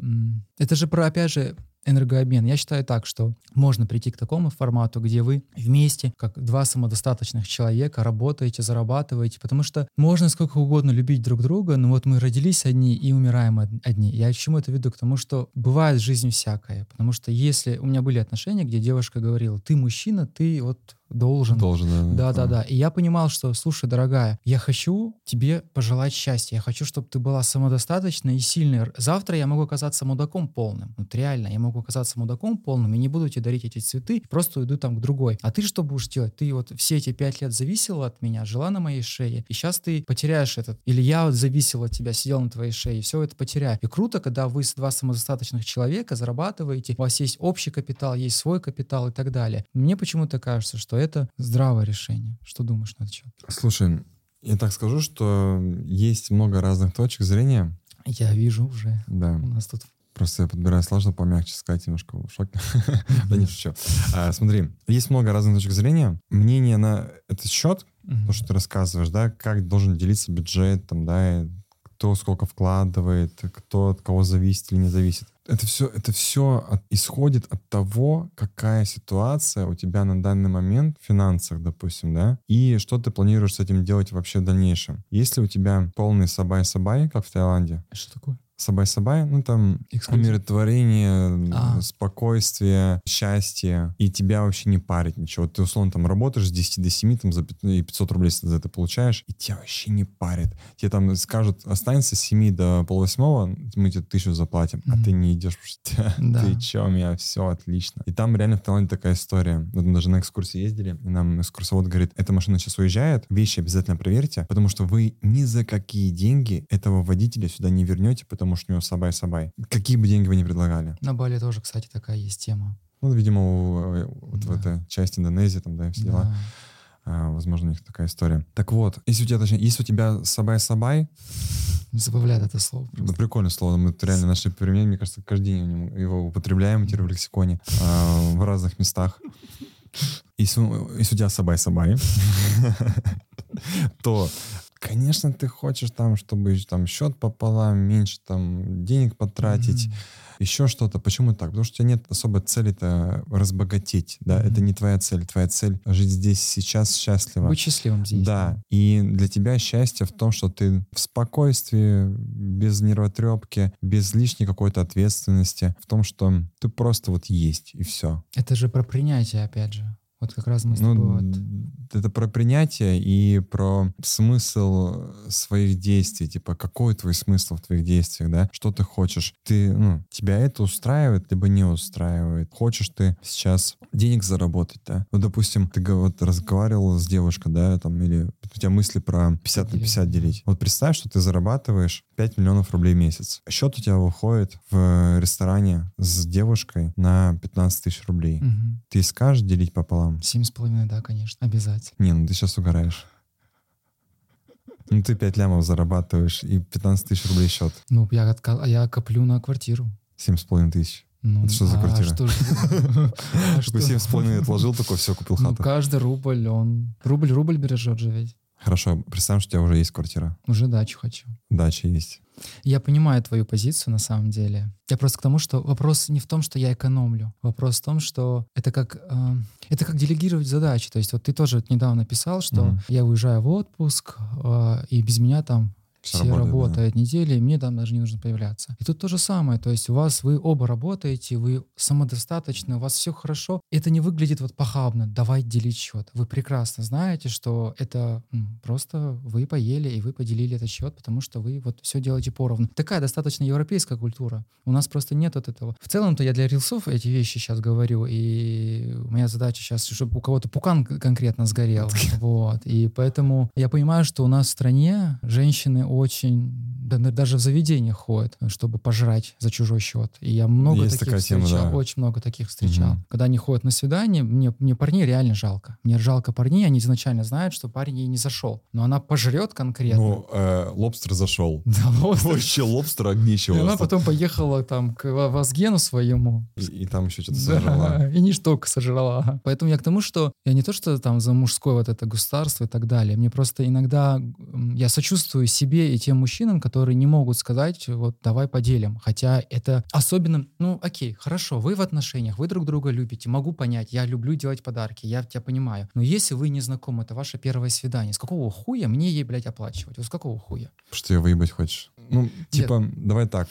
Это же про, опять же, энергообмен. Я считаю так, что можно прийти к такому формату, где вы вместе, как два самодостаточных человека, работаете, зарабатываете, потому что можно сколько угодно любить друг друга, но вот мы родились одни и умираем од- одни. Я к чему это веду? К тому, что бывает в жизни всякое. Потому что если у меня были отношения, где девушка говорила, ты мужчина, ты вот должен Должен. да, да, да. И я понимал, что, слушай, дорогая, я хочу тебе пожелать счастья. Я хочу, чтобы ты была самодостаточной и сильной. Завтра я могу оказаться мудаком полным. Вот реально, я могу оказаться мудаком полным и не буду тебе дарить эти цветы, просто уйду там к другой. А ты что будешь делать? Ты вот все эти пять лет зависела от меня, жила на моей шее, и сейчас ты потеряешь этот. Или я вот зависел от тебя, сидел на твоей шее, и все это потеряю. И круто, когда вы два самодостаточных человека зарабатываете, у вас есть общий капитал, есть свой капитал и так далее. Мне почему-то кажется, что это здравое решение. Что думаешь на этот счет? Слушай, я так скажу, что есть много разных точек зрения. Я вижу уже. Да. У нас тут Просто я подбираю сложно помягче сказать, немножко в шоке. Да не шучу. А, Смотри, есть много разных точек зрения. Мнение на этот счет, то, что ты рассказываешь, да, как должен делиться бюджет, там, да, кто сколько вкладывает, кто от кого зависит или не зависит. Это все, это все от- исходит от того, какая ситуация у тебя на данный момент в финансах, допустим, да, и что ты планируешь с этим делать вообще в дальнейшем. Если у тебя полный сабай-сабай, как в Таиланде, Что такое? Сабай-сабай, ну там Эксклюзив. умиротворение, А. спокойствие, счастье, и тебя вообще не парит ничего. Ты, условно, там работаешь с 10 до 7, там за пят- и 500 рублей за это получаешь, и тебя вообще не парит. Тебе там скажут, останься с 7 до полвосьмого, мы тебе тысячу заплатим, а Мгм. ты не идешь, потому что Да. ты чё, у меня все отлично. И там реально в Таиланде такая история. Вот мы даже на экскурсии ездили, и нам экскурсовод говорит, эта машина сейчас уезжает, вещи обязательно проверьте, потому что вы ни за какие деньги этого водителя сюда не вернете, потому что у него сабай-сабай. Какие бы деньги вы ни предлагали. На Бали тоже, кстати, такая есть тема. Ну, видимо, у, вот в Да. этой части Индонезии, там, да, все дела. Да. А, возможно, у них такая история. Так вот, если у тебя, точнее, если у тебя сабай-сабай, Не забавляет это слово. ну, прикольное слово, мы реально нашли применение, мне кажется, каждый день его употребляем теперь в лексиконе а, в разных местах. Если, если у тебя сабай-сабай, то, конечно, ты хочешь там, чтобы там счет пополам, меньше там денег потратить, Мгм. еще что-то. Почему так? Потому что у тебя нет особой цели-то разбогатеть, да, это Мгм. не твоя цель. Твоя цель — жить здесь, сейчас, счастливо. Быть счастливым здесь. Да, и для тебя счастье в том, что ты в спокойствии, без нервотрепки, без лишней какой-то ответственности, в том, что ты просто вот есть, и все. Это же про принятие, опять же. Вот как раз мы с Ну, вот- это про принятие и про смысл своих действий. Типа, какой твой смысл в твоих действиях, да? Что ты хочешь? Ты, ну, тебя это устраивает, либо не устраивает? Хочешь ты сейчас денег заработать, да? Ну, допустим, ты вот разговаривал с девушкой, да, там, или у тебя мысли про 50 на 50 делить. Вот представь, что ты зарабатываешь 5 миллионов рублей в месяц. Счет у тебя выходит в ресторане с девушкой на 15 тысяч рублей. Мгм. Ты скажешь делить пополам? Семь с половиной, да, конечно. Обязательно. Не, ну ты сейчас угораешь. Ну, ты 5 лямов зарабатываешь и 15 тысяч рублей счет. Ну, я, отка- я коплю на квартиру. 7,5 тысяч. Ну, Это что за квартира? Такой что? 7,5 отложил, такой, все, купил Ну, хату. каждый рубль, он... Рубль рубль бережет же ведь. Хорошо, представь, что у тебя уже есть квартира. Уже дачу хочу. Дача есть. Я понимаю твою позицию на самом деле. Я просто к тому, что вопрос не в том, что я экономлю. Вопрос в том, что это как, э, это как делегировать задачи. То есть вот ты тоже вот недавно писал, что Мгм. я уезжаю в отпуск, э, и без меня там все работает, да. работают недели, мне там даже не нужно появляться. И тут то же самое, то есть у вас, вы оба работаете, вы самодостаточны, у вас все хорошо. Это не выглядит вот похабно, давай делить счет. Вы прекрасно знаете, что это м, просто вы поели, и вы поделили этот счет, потому что вы вот все делаете поровну. Такая достаточно европейская культура. У нас просто нет вот этого. В целом-то я для рилсов эти вещи сейчас говорю, и моя задача сейчас, чтобы у кого-то пукан конкретно сгорел. Вот. И поэтому я понимаю, что у нас в стране женщины очень, да, даже в заведениях ходят, чтобы пожрать за чужой счет. И я много Есть таких такая тема, встречал, да. очень много таких встречал. Мгм. Когда они ходят на свидание, мне, мне парней реально жалко. Мне жалко парней, они изначально знают, что парень ей не зашел. Но она пожрет конкретно. Ну, э, лобстер зашел. Да, вот. Вообще лобстер огнище И она потом поехала там к Ва- Вазгену своему. И, и там еще что-то Да, сожрала. и не штука сожрала. Поэтому я к тому, что я не то, что там за мужское вот это государство и так далее. Мне просто иногда я сочувствую себе и тем мужчинам, которые не могут сказать, вот давай поделим. Хотя это особенно, ну окей, хорошо, вы в отношениях, вы друг друга любите, могу понять, я люблю делать подарки, я тебя понимаю. Но если вы не знакомы, это ваше первое свидание, с какого хуя мне ей, блядь, оплачивать? Вот с какого хуя? Что ее выебать хочешь? Ну, типа, давай так.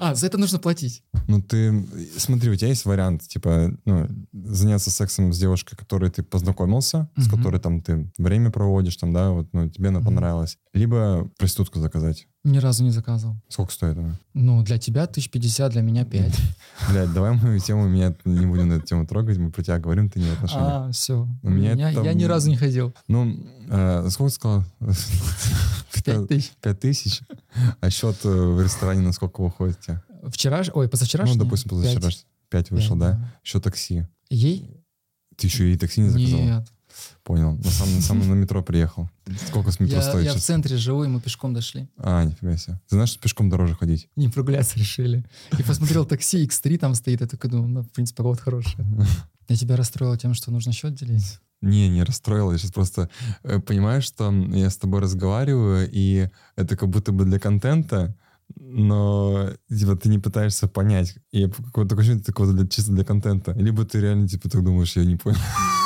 А, за это нужно платить. Ну, ты... Смотри, у тебя есть вариант, типа, ну, заняться сексом с девушкой, которой ты познакомился, с Мгм. которой там ты время проводишь, там, да, вот, ну, тебе она Мгм. понравилась. Либо проститутку заказать. Ни разу не заказывал. Сколько стоит она? Ну, для тебя 1050, для меня 5. Блядь, давай мою тему, меня не будем эту тему трогать, мы про тебя говорим, ты не в отношениях. А, все. У меня я, там- я ни разу не ходил. Ну, э, сколько сказал? Пять тысяч. Пять тысяч? А счет э, в ресторане на сколько выходит у тебя? Вчера, ой, позавчерашний? Ну, допустим, позавчера. Пять. Пять вышел, Пять, да? Еще такси. Ей? Ты еще и такси не заказал? Нет. Понял. На самом, на самом на метро приехал. Сколько с метро Я, стоит я в сейчас? центре живу, и мы пешком дошли. А, нифига себе. Ты знаешь, что пешком дороже ходить? Не прогуляться решили. И посмотрел такси, X3 там стоит. Я такой думаю, ну, в принципе, вот хорошая. Я тебя расстроила тем, что нужно счет делить? Не, не расстроил. Я сейчас просто э, понимаю, что я с тобой разговариваю, и это как будто бы для контента, но типа ты не пытаешься понять. И какое-то ощущение, это такое для- чисто для контента. Либо ты реально типа так думаешь, я не понял.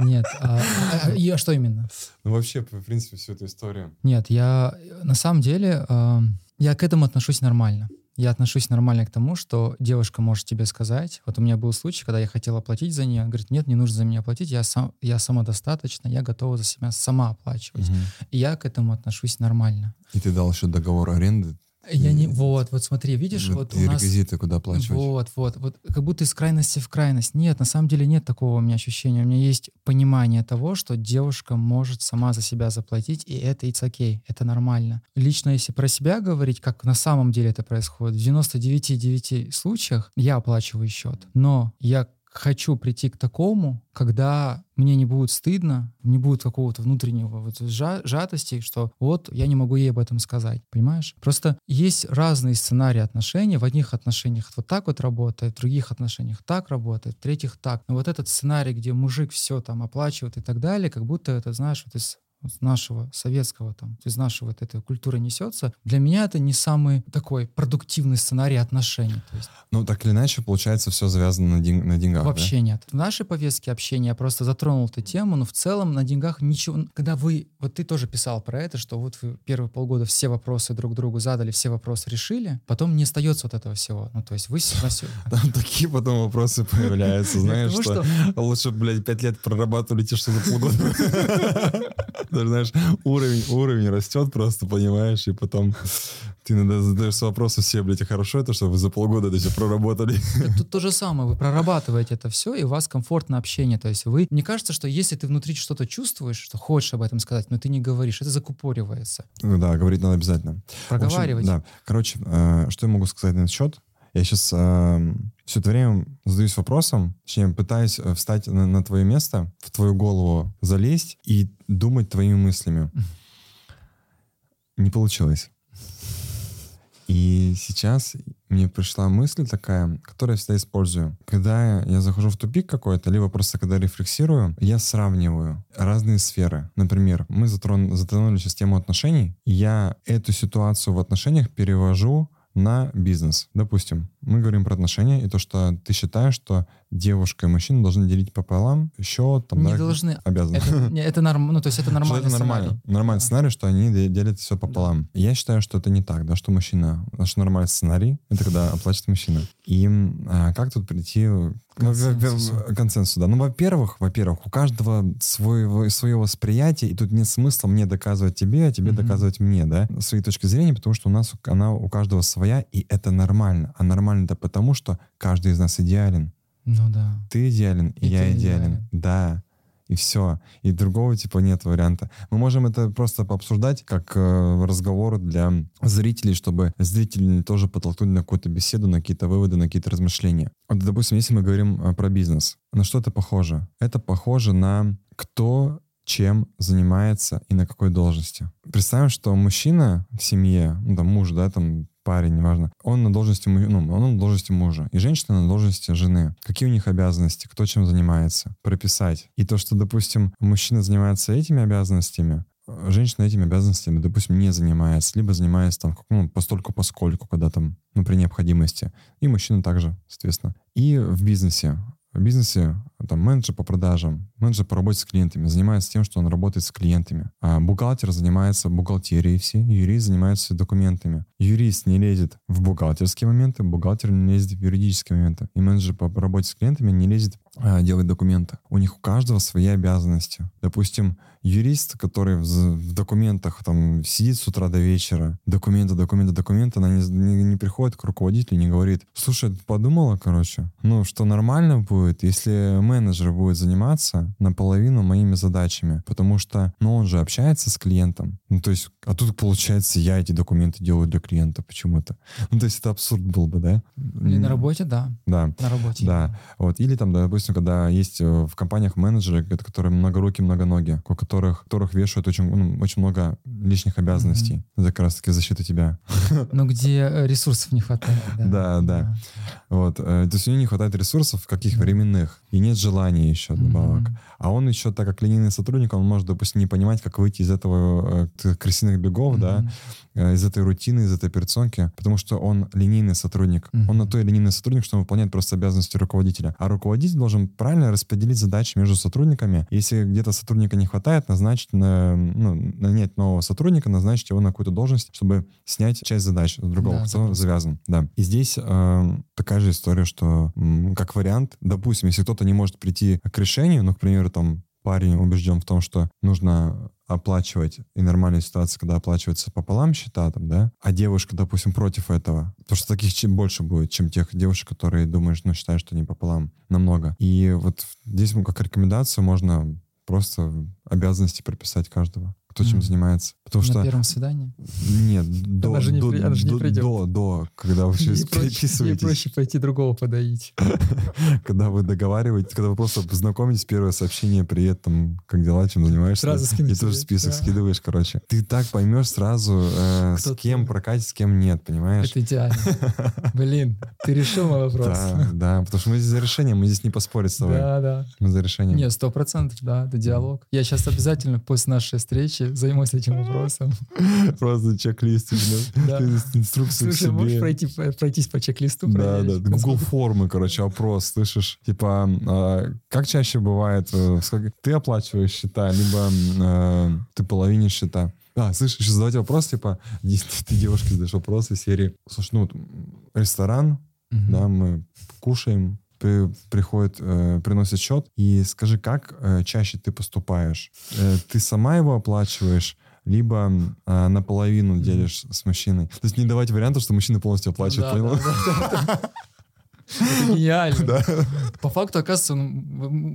Нет. А, а- а- и а что именно? Ну вообще, в принципе, всю эту историю. Нет, я на самом деле, э, я к этому отношусь нормально. Я отношусь нормально к тому, что девушка может тебе сказать. Вот у меня был случай, когда я хотела платить за нее. Говорит, нет, не нужно за меня платить, я, сам, я самодостаточна, я готова за себя сама оплачивать. И я к этому отношусь нормально. И ты дал еще договор аренды, Я не... Вот, вот смотри, видишь, вот у нас... реквизиты, куда оплачивать. Вот, вот, вот, как будто из крайности в крайность. Нет, на самом деле нет такого у меня ощущения. У меня есть понимание того, что девушка может сама за себя заплатить, и это it's okay, это нормально. Лично, если про себя говорить, как на самом деле это происходит, в 99,9 случаях я оплачиваю счет, но я хочу прийти к такому, когда мне не будет стыдно, не будет какого-то внутреннего вот жа- жадости, что вот я не могу ей об этом сказать, понимаешь? Просто есть разные сценарии отношений. В одних отношениях вот так вот работает, в других отношениях так работает, в третьих так. Но вот этот сценарий, где мужик все там оплачивает и так далее, как будто это, знаешь, вот из вот нашего советского, там, из нашей вот этой культуры несется, для меня это не самый такой продуктивный сценарий отношений. То есть Ну, так или иначе, получается, все завязано на, ден- на деньгах, да? Вообще нет. В нашей повестке общения я просто затронул эту тему, но в целом на деньгах ничего... Когда вы... Вот ты тоже писал про это, что вот вы первые полгода все вопросы друг другу задали, все вопросы решили, потом не остается вот этого всего. Ну, то есть вы с- Там такие потом вопросы появляются, знаешь, что лучше, блядь, пять лет прорабатывали те, что за полгода. Даже, знаешь, уровень, уровень растет просто, понимаешь, и потом ты иногда задаешься вопросы все, блядь, а хорошо это, что вы за полгода это все проработали. Так Тут то же самое, вы прорабатываете это все, и у вас комфортно общение. То есть вы... Мне кажется, что если ты внутри что-то чувствуешь, что хочешь об этом сказать, но ты не говоришь, это закупоривается. Ну Да, говорить надо обязательно. В общем, Проговаривать. Да, короче, э, что я могу сказать на этот счет? Я сейчас все это время задаюсь вопросом, точнее, пытаюсь э, встать на, на твое место, в твою голову залезть и думать твоими мыслями. не получилось. И сейчас мне пришла мысль такая, которую я всегда использую. Когда я захожу в тупик какой-то, либо просто когда рефлексирую, я сравниваю разные сферы. Например, мы затрон, затронули сейчас тему отношений, я эту ситуацию в отношениях перевожу на бизнес. Допустим, мы говорим про отношения, и то, что ты считаешь, что девушка и мужчина должны делить пополам счет, там, Не да, должны. обязаны. Это, не, это норм, ну, то есть это Что нормально. это нормально. Нормальный сценарий, что они де- делят все пополам. Я считаю, что это не так, да, что мужчина, что нормальный сценарий, это когда оплачивает мужчина. И а, как тут прийти к Консенсусу. к консенсусу, да. Ну, во-первых, во-первых, у каждого свое, свое восприятие, и тут нет смысла мне доказывать тебе, а тебе Мгм. доказывать мне, да, свои точки зрения, потому что у нас она у каждого своя, и это нормально. А нормально это потому, что каждый из нас идеален. Ну да. Ты идеален, и, И я идеален. идеален. Да. И все. И другого типа нет варианта. Мы можем это просто пообсуждать как э, разговор для зрителей, чтобы зрители тоже подтолкнули на какую-то беседу, на какие-то выводы, на какие-то размышления. Вот, допустим, если мы говорим э, про бизнес, на что это похоже? Это похоже на кто чем занимается и на какой должности. Представим, что мужчина в семье, ну там муж, да, там парень, неважно, он на должности, ну, он на должности мужа, и женщина на должности жены. Какие у них обязанности, кто чем занимается, прописать. И то, что, допустим, мужчина занимается этими обязанностями, э, женщина этими обязанностями, допустим, не занимается, либо занимается там, ну, постольку поскольку, когда там, ну, при необходимости. И мужчина также, соответственно. И в бизнесе. В бизнесе там менеджер по продажам, менеджер по работе с клиентами занимается тем, что он работает с клиентами. А бухгалтер занимается бухгалтерией все, юрист занимается документами. Юрист не лезет в бухгалтерские моменты, бухгалтер не лезет в юридические моменты. И менеджер по работе с клиентами не лезет делать документы. У них у каждого свои обязанности. Допустим, юрист, который в, в документах там сидит с утра до вечера, документы, документы, документы, она не, не- не приходит к руководителю не говорит, слушай, подумала, короче, ну, что нормально будет, если менеджер будет заниматься наполовину моими задачами, потому что, ну, он же общается с клиентом, ну, то есть, а тут, получается, я эти документы делаю для клиента почему-то. Ну, то есть, это абсурд был бы, да? Или на работе, да. Да. На работе. Да, вот. Или там, да, допустим, когда есть э, в компаниях менеджеры, это которые многоруки, многоногие, у которых, которых вешают очень, ну, очень много лишних обязанностей. Это как раз-таки защита тебя. Ну, где э, ресурсов не хватает. Да, Да, да. Вот. э, То есть у него не хватает ресурсов, каких Да. временных, и нет желания еще добавок. А он еще, так как линейный сотрудник, он может, допустим, не понимать, как выйти из этого крысиных бегов, да, Мгм. э, из этой рутины, из этой операционки, потому что он линейный сотрудник. Мгм. Он на то и линейный сотрудник, что он выполняет просто обязанности руководителя. А руководитель должен правильно распределить задачи между сотрудниками. Если где-то сотрудника не хватает, назначить, на, ну, нанять нового сотрудника, назначить его на какую-то должность, чтобы снять часть задач с другого, Да, кто завязан. Да. И здесь э, такая же история, что как вариант, допустим, если кто-то не может прийти к решению, ну, к примеру, там парень убежден в том, что нужно оплачивать, и нормальная ситуация, когда оплачивается пополам счета, там, да, а девушка, допустим, против этого, потому что таких чем больше будет, чем тех девушек, которые думаешь, ну, считают, что не пополам, намного. И вот здесь как рекомендацию можно просто обязанности прописать каждого, кто чем занимается. Потому На что первом свидании. нет, до, Она же не до, при- она же не до- придет. до, до, когда вы ей переписываетесь, проще пойти другого подоить. когда вы договариваетесь, когда вы просто знакомитесь, первое сообщение, привет, там, как дела, чем занимаешься. Сразу скинуть И тоже список скидываешь, короче. Ты так поймешь сразу, э, с кем прокатить, с кем нет, понимаешь? Это идеально. Блин, ты решил мой вопрос. Да, да, потому что мы здесь за решение, мы здесь не поспорить с тобой. Да, да. Мы за решение. Не, сто процентов, да, это диалог. Я сейчас обязательно после нашей встречи займусь этим вопросом. Просто чек-лист, Да. да. инструкцию Слушай, можешь пройти, пройтись по чек-листу? Да, да, Google формы, короче, опрос, слышишь? Типа, а, как чаще бывает, э, ты оплачиваешь счета, либо э, ты половинишь счета? А, слышишь, еще задавать вопрос, типа, если ты девушке задаешь вопросы серии, слушай, ну, ресторан, да, мы кушаем, при- приходит, э, приносит счет, и скажи, как э, чаще ты поступаешь? Э, ты сама его оплачиваешь, либо э, наполовину делишь с мужчиной. То есть не давать варианта, что мужчина полностью оплачивает, Да, понял? да, да, да. Это гениально. Да. По факту, оказывается,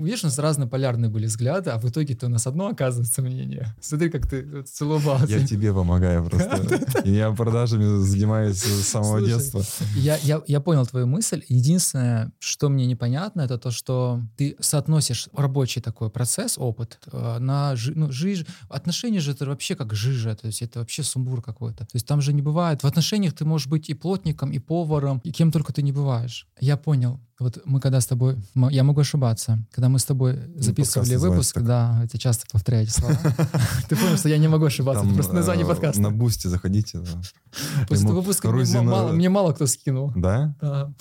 видишь, у нас разные полярные были взгляды, а в итоге-то у нас одно оказывается мнение. Смотри, как ты вот целовался. Я тебе помогаю просто. Я продажами занимаюсь с самого Слушай, детства. Я, я, я понял твою мысль. Единственное, что мне непонятно, это то, что ты соотносишь рабочий такой процесс, опыт, э, на жи- ну, жизнь. Отношения же это вообще как жижа, то есть это вообще сумбур какой-то. То есть там же не бывает. В отношениях ты можешь быть и плотником, и поваром, и кем только ты не бываешь. Я понял. Вот мы когда с тобой, я могу ошибаться, когда мы с тобой записывали Ну, выпуск, да, эти часто повторяете слова. Ты понял, что я не могу ошибаться, это просто название э, подкаста. На Boosty заходите. После выпуска мне мало- кто скинул. Да? Да.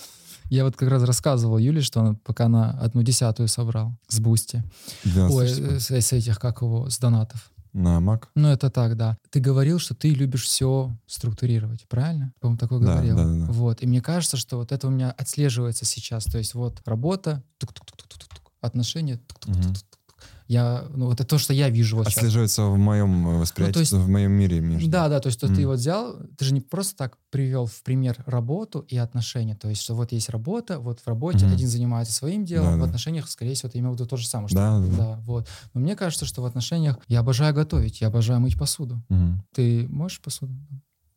Я вот как раз рассказывал Юле, что она пока на одну десятую собрал с Boosty. 12 Ой, с этих, как его, с донатов. На Mac? Ну, это так, да. Ты говорил, что ты любишь все структурировать, правильно? По-моему, такое Да, говорил. да, да, да. Вот. И мне кажется, что вот это у меня отслеживается сейчас. То есть вот работа, тук-тук-тук-тук-тук, отношения, тук-тук-тук-тук. Я, ну, вот это то, что я вижу вот сейчас. Отслеживается в моем э, восприятии, Ну, то есть- в моем мире. между. Да, да, то есть то ты Мгм. вот взял, ты же не просто так привел в пример работу и отношения. То есть, что вот есть работа, вот в работе Мгм. один занимается своим делом, Да, в да. отношениях, скорее всего, ты имел в виду то же самое. Что, Да, да, да. вот. Но мне кажется, что в отношениях я обожаю готовить, я обожаю мыть посуду. Мгм. Ты можешь посуду?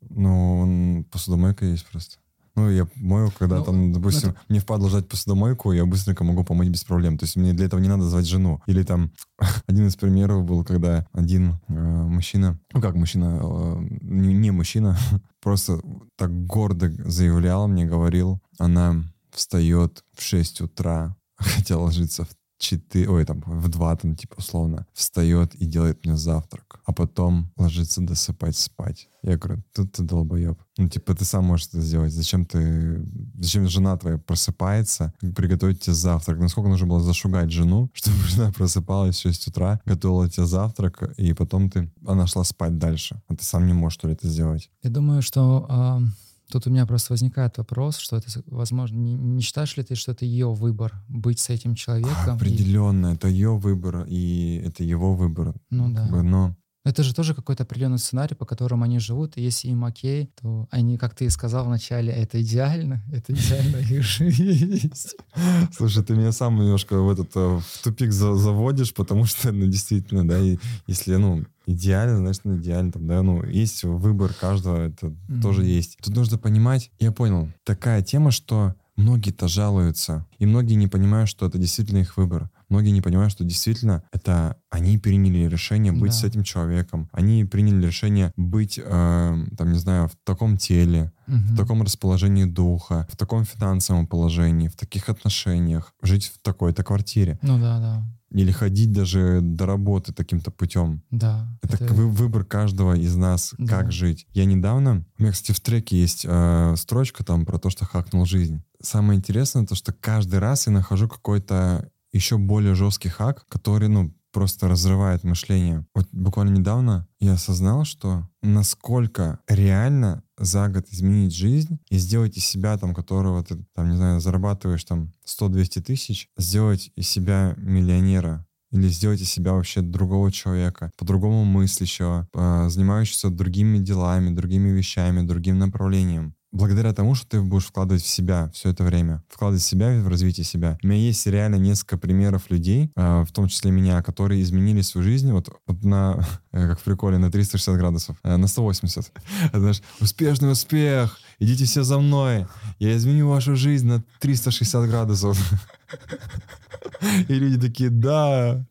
Ну, он- посудомойка есть просто. Ну, я мою, когда Ну, там, допустим, мне впадло жать посудомойку, я быстренько могу помыть без проблем. То есть мне для этого не надо звать жену. Или там один из примеров был, когда один э, мужчина, ну как мужчина, э, не, не мужчина, просто так гордо заявлял мне, говорил, она встает в 6 утра, хотя ложиться в 4, ой, там, в 2, там, типа, условно, встает и делает мне завтрак, а потом ложится досыпать спать. Я говорю, тут ты долбоеб. Ну, типа, ты сам можешь это сделать. Зачем ты... Зачем жена твоя просыпается, приготовить тебе завтрак? Насколько нужно было зашугать жену, чтобы жена просыпалась в 6 утра, готовила тебе завтрак, и потом ты... Она шла спать дальше. А ты сам не можешь, что ли, это сделать? Я думаю, что а, тут у меня просто возникает вопрос, что это, возможно, не, не считаешь ли ты, что это ее выбор быть с этим человеком? и- Определенно, это ее выбор, и это его выбор. Ну да. Как бы, но Это же тоже какой-то определенный сценарий, по которому они живут, и если им окей, то они, как ты и сказал вначале, это идеально, это идеально их жизнь. Слушай, ты меня сам немножко в этот э, в тупик за- заводишь, потому что, ну, действительно, да, и если, ну, идеально, значит, ну, идеально, там, да, ну, есть выбор каждого, это Мгм. тоже есть. Тут нужно понимать, я понял, такая тема, что многие-то жалуются, и многие не понимают, что это действительно их выбор. Многие не понимают, что действительно это они приняли решение быть Да. с этим человеком. Они приняли решение быть, э, там, не знаю, в таком теле, Мгм. в таком расположении духа, в таком финансовом положении, в таких отношениях, жить в такой-то квартире. Ну да, да, Или ходить даже до работы таким-то путем. да. Это, вы- выбор каждого из нас, Да. как жить. Я недавно, у меня, кстати, в треке есть э, строчка там про то, что хакнул жизнь. Самое интересное то, что каждый раз я нахожу какой-то еще более жесткий хак, который, ну, просто разрывает мышление. Вот буквально недавно я осознал, что насколько реально за год изменить жизнь и сделать из себя, там, которого ты, там, не знаю, зарабатываешь там 100-200 тысяч, сделать из себя миллионера или сделать из себя вообще другого человека, по-другому мыслящего, а, занимающегося другими делами, другими вещами, другим направлением. Благодаря тому, что ты будешь вкладывать в себя все это время, вкладывать в себя в развитие себя. У меня есть реально несколько примеров людей, а, в том числе меня, которые изменили свою жизнь вот, вот на, э, как в приколе, на 360 градусов, э, на 180. Это, знаешь, успешный успех, идите все за мной, я изменю вашу жизнь на 360 градусов. И люди такие, да,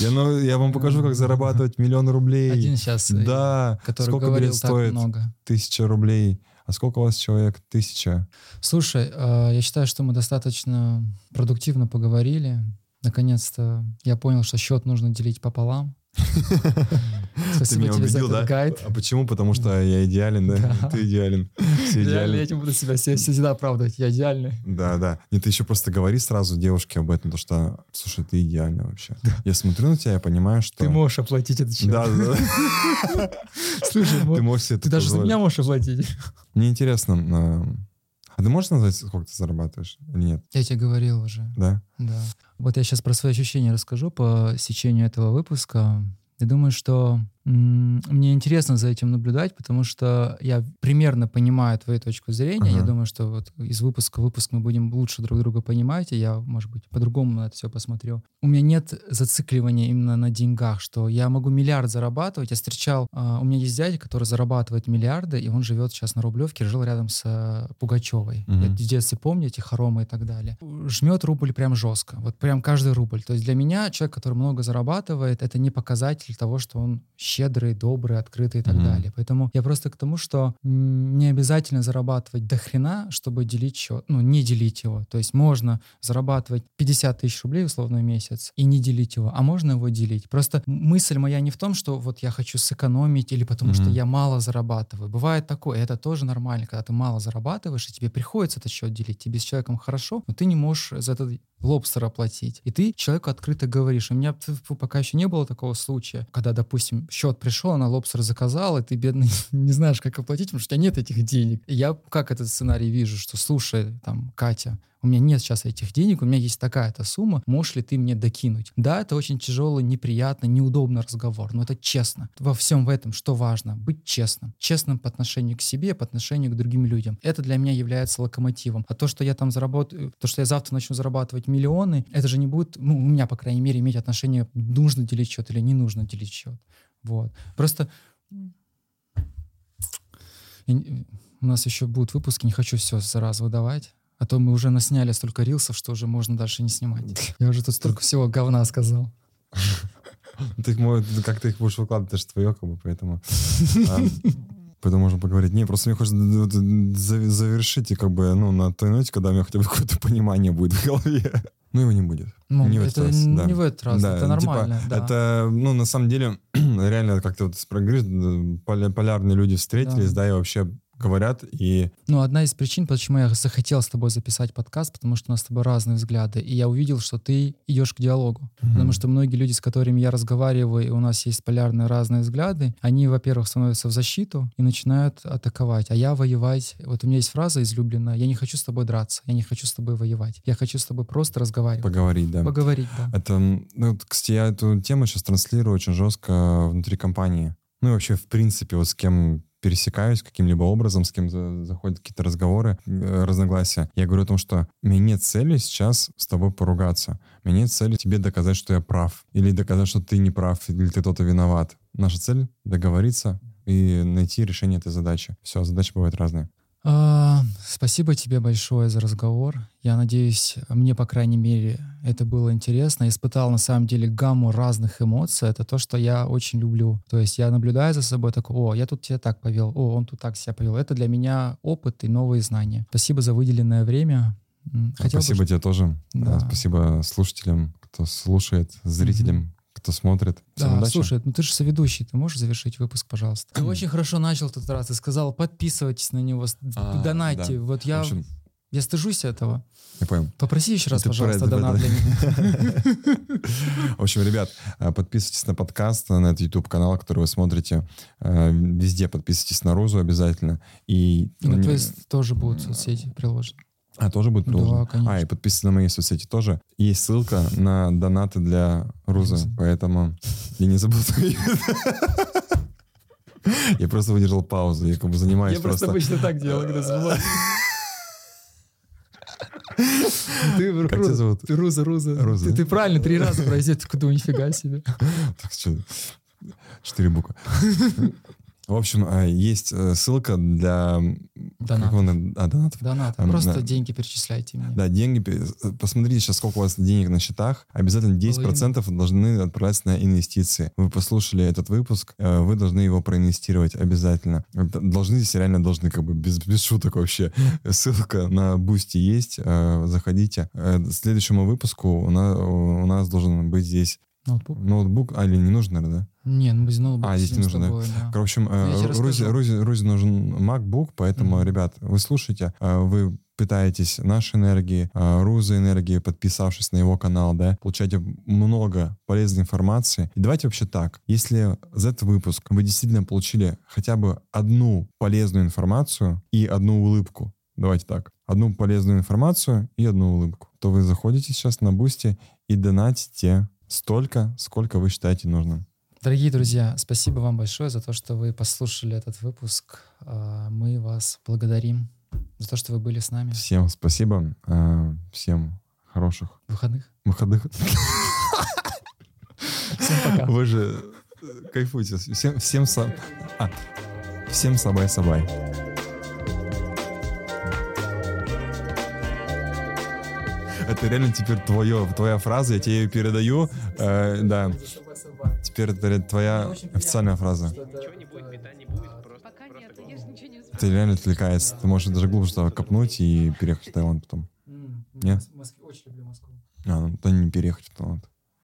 я, ну, я вам покажу, как зарабатывать миллион рублей. Один сейчас, э, Да, который сколько говорил так стоит? много. Тысяча рублей. А сколько у вас человек? Тысяча. Слушай, э, я считаю, что мы достаточно продуктивно поговорили. Наконец-то я понял, что счет нужно делить пополам. Спасибо меня тебе за убедил, этот да? гайд. А почему? Потому что я идеален, да? Да. Ты идеален. Все идеальны. я этим буду себя все- всегда оправдывать. Я идеальный. Да, да. Нет, ты еще просто говори сразу девушке об этом, то что, слушай, ты идеальна вообще. Я смотрю на тебя, я понимаю, что... Ты можешь оплатить этот счет. Да, да. Слушай, Ты можешь себе ты это даже за меня можешь оплатить. Мне интересно, а а ты можешь назвать, сколько ты зарабатываешь или нет? Я тебе говорил уже. Да? Да. Вот я сейчас про свои ощущения расскажу по сечению этого выпуска. Я думаю, что мне интересно за этим наблюдать, потому что я примерно понимаю твою точку зрения. Я Ага. думаю, что вот из выпуска в выпуск мы будем лучше друг друга понимать, и я, может быть, по-другому на это все посмотрю. У меня нет зацикливания именно на деньгах, что я могу миллиард зарабатывать. Я встречал, а, у меня есть дядя, который зарабатывает миллиарды, и он живет сейчас на Рублевке, жил рядом с э, Пугачевой. Мгм. Я в детстве помню эти хоромы и так далее. Жмет рубль прям жестко, вот прям каждый рубль. То есть для меня человек, который много зарабатывает, это не показатель того, что он щедрый, добрый, открытый и так Мгм. далее. Поэтому я просто к тому, что не обязательно зарабатывать до хрена, чтобы делить счет, ну, не делить его. То есть можно зарабатывать 50 тысяч рублей условно в месяц и не делить его, а можно его делить. Просто мысль моя не в том, что вот я хочу сэкономить или потому что Мгм. я мало зарабатываю. Бывает такое, это тоже нормально, когда ты мало зарабатываешь, и тебе приходится этот счет делить. Тебе с человеком хорошо, но ты не можешь за этот лобстер оплатить. И ты человеку открыто говоришь. У меня пока еще не было такого случая, когда, допустим, счет пришел, она лобстер заказала, и ты, бедный, не знаешь, как оплатить, потому что у тебя нет этих денег. И я как этот сценарий вижу, что, слушай, там, Катя, у меня нет сейчас этих денег, у меня есть такая-то сумма, можешь ли ты мне докинуть? Да, это очень тяжелый, неприятный, неудобный разговор, но это честно. Во всем в этом, что важно, быть честным. Честным по отношению к себе, по отношению к другим людям. Это для меня является локомотивом. А то, что я там заработаю, то, что я завтра начну зарабатывать миллионы, это же не будет, ну, у меня, по крайней мере, иметь отношение, нужно делить счет или не нужно делить счет. Вот. Просто у нас еще будут выпуски, не хочу все раз выдавать. А то мы уже насняли столько рилсов, что уже можно дальше не снимать. Я уже тут столько всего говна сказал. Ты мо- как ты их будешь выкладывать, это же твое, как бы, поэтому... а, Поэтому можно поговорить. Не, просто мне хочется завершить, и как бы, ну, на той ноте, когда у меня хотя бы какое-то понимание будет в голове. Ну, его не будет. Ну, Не в это этот раз, да. не в этот раз, Да, это типа, нормально. да. Это, ну, на самом деле, реально, как ты вот говоришь, поля- полярные люди встретились, да, и вообще говорят, и Ну, одна из причин, почему я захотел с тобой записать подкаст, потому что у нас с тобой разные взгляды. И я увидел, что ты идешь к диалогу. Потому что многие люди, с которыми я разговариваю, и у нас есть полярные разные взгляды, они, во-первых, становятся в защиту и начинают атаковать. А я воевать... Вот у меня есть фраза излюбленная. Я не хочу с тобой драться, я не хочу с тобой воевать. Я хочу с тобой просто разговаривать. поговорить, да. Поговорить, да. Это, ну, кстати, я эту тему сейчас транслирую очень жестко внутри компании. Ну и вообще, в принципе, вот с кем пересекаюсь каким-либо образом, с кем за- заходят какие-то разговоры, э, разногласия. Я говорю о том, что меня нет цели сейчас с тобой поругаться. Меня нет цели тебе доказать, что я прав. Или доказать, что ты не прав, или ты кто-то виноват. Наша цель — договориться и найти решение этой задачи. Все, задачи бывают разные. А, Спасибо тебе большое за разговор. Я надеюсь, мне, по крайней мере, это было интересно. Я испытал, на самом деле, гамму разных эмоций. Это то, что я очень люблю. То есть я наблюдаю за собой, такой, о, я тут тебя так повел, о, он тут так себя повел. Это для меня опыт и новые знания. Спасибо за выделенное время. Хотел бы, спасибо тебе тоже. Да, спасибо слушателям, кто слушает, зрителям, кто смотрит. Всем Да, удачи. слушай, ну ты же соведущий, ты можешь завершить выпуск, пожалуйста? Ты очень хорошо начал в тот раз, ты сказал, подписывайтесь на него, А, донайте. да. Вот я, общем, я стыжусь этого. я понял. Попроси еще раз, Ты пожалуйста, про донат для них. В общем, ребят, э, подписывайтесь на подкаст, на этот YouTube-канал, который вы смотрите. Э, Везде подписывайтесь на Розу обязательно. И... И на не- твои тоже будут соцсети приложены. А, тоже будет Да, приложено? конечно. А, и подписывайтесь на мои соцсети тоже. Есть ссылка на донаты для Рузы, Рузы. поэтому я не забыл. Я просто выдержал паузу, я как бы занимаюсь просто... обычно так делал, когда забывал. Ты, Как тебя зовут? Ты Руза, Руза. Руза. Ты, ты правильно три раза произнес, такой, думаю, нифига себе. Так, что, Четыре буквы. В общем, а, есть э, ссылка для... Донатов. он- а, донатов. Донат. Ам, Просто да. деньги перечисляйте мне. Да, деньги, э, посмотрите сейчас, сколько у вас денег на счетах. Обязательно 10% должны отправляться на инвестиции. Вы послушали этот выпуск, э, вы должны его проинвестировать обязательно. Должны здесь реально должны, как бы без, без шуток вообще. Ссылка на Boosty есть, заходите. К следующему выпуску у нас, у нас должен быть здесь Ноутбук? ноутбук, а или не нужно, да? Не, ну без ноутбука А, здесь не нужно, да? тобой, да. В общем, э, расскажу. Рузе- Рузе нужен MacBook, поэтому, Мгм. ребят, вы слушайте, э, вы питаетесь нашей энергией, э, Руза энергией, подписавшись на его канал, да, получаете много полезной информации. И давайте вообще так, если за этот выпуск вы действительно получили хотя бы одну полезную информацию и одну улыбку, давайте так, одну полезную информацию и одну улыбку, то вы заходите сейчас на Boosty и донатите столько, сколько вы считаете нужным. Дорогие друзья, спасибо вам большое за то, что вы послушали этот выпуск. А, Мы вас благодарим за то, что вы были с нами. Всем спасибо. э, Всем хороших Выходных. выходных. Всем пока. Вы же э, кайфуйте. Всем, всем, са- а, всем сабай-сабай. Это реально теперь твое, твоя фраза, я тебе ее передаю. Э, да, теперь это твоя официальная фраза. Ты реально отвлекается. Ты можешь даже глубже туда копнуть и переехать в Таиланд потом. Нет? Очень люблю Москву. А, ну то не переехать в Таиланд.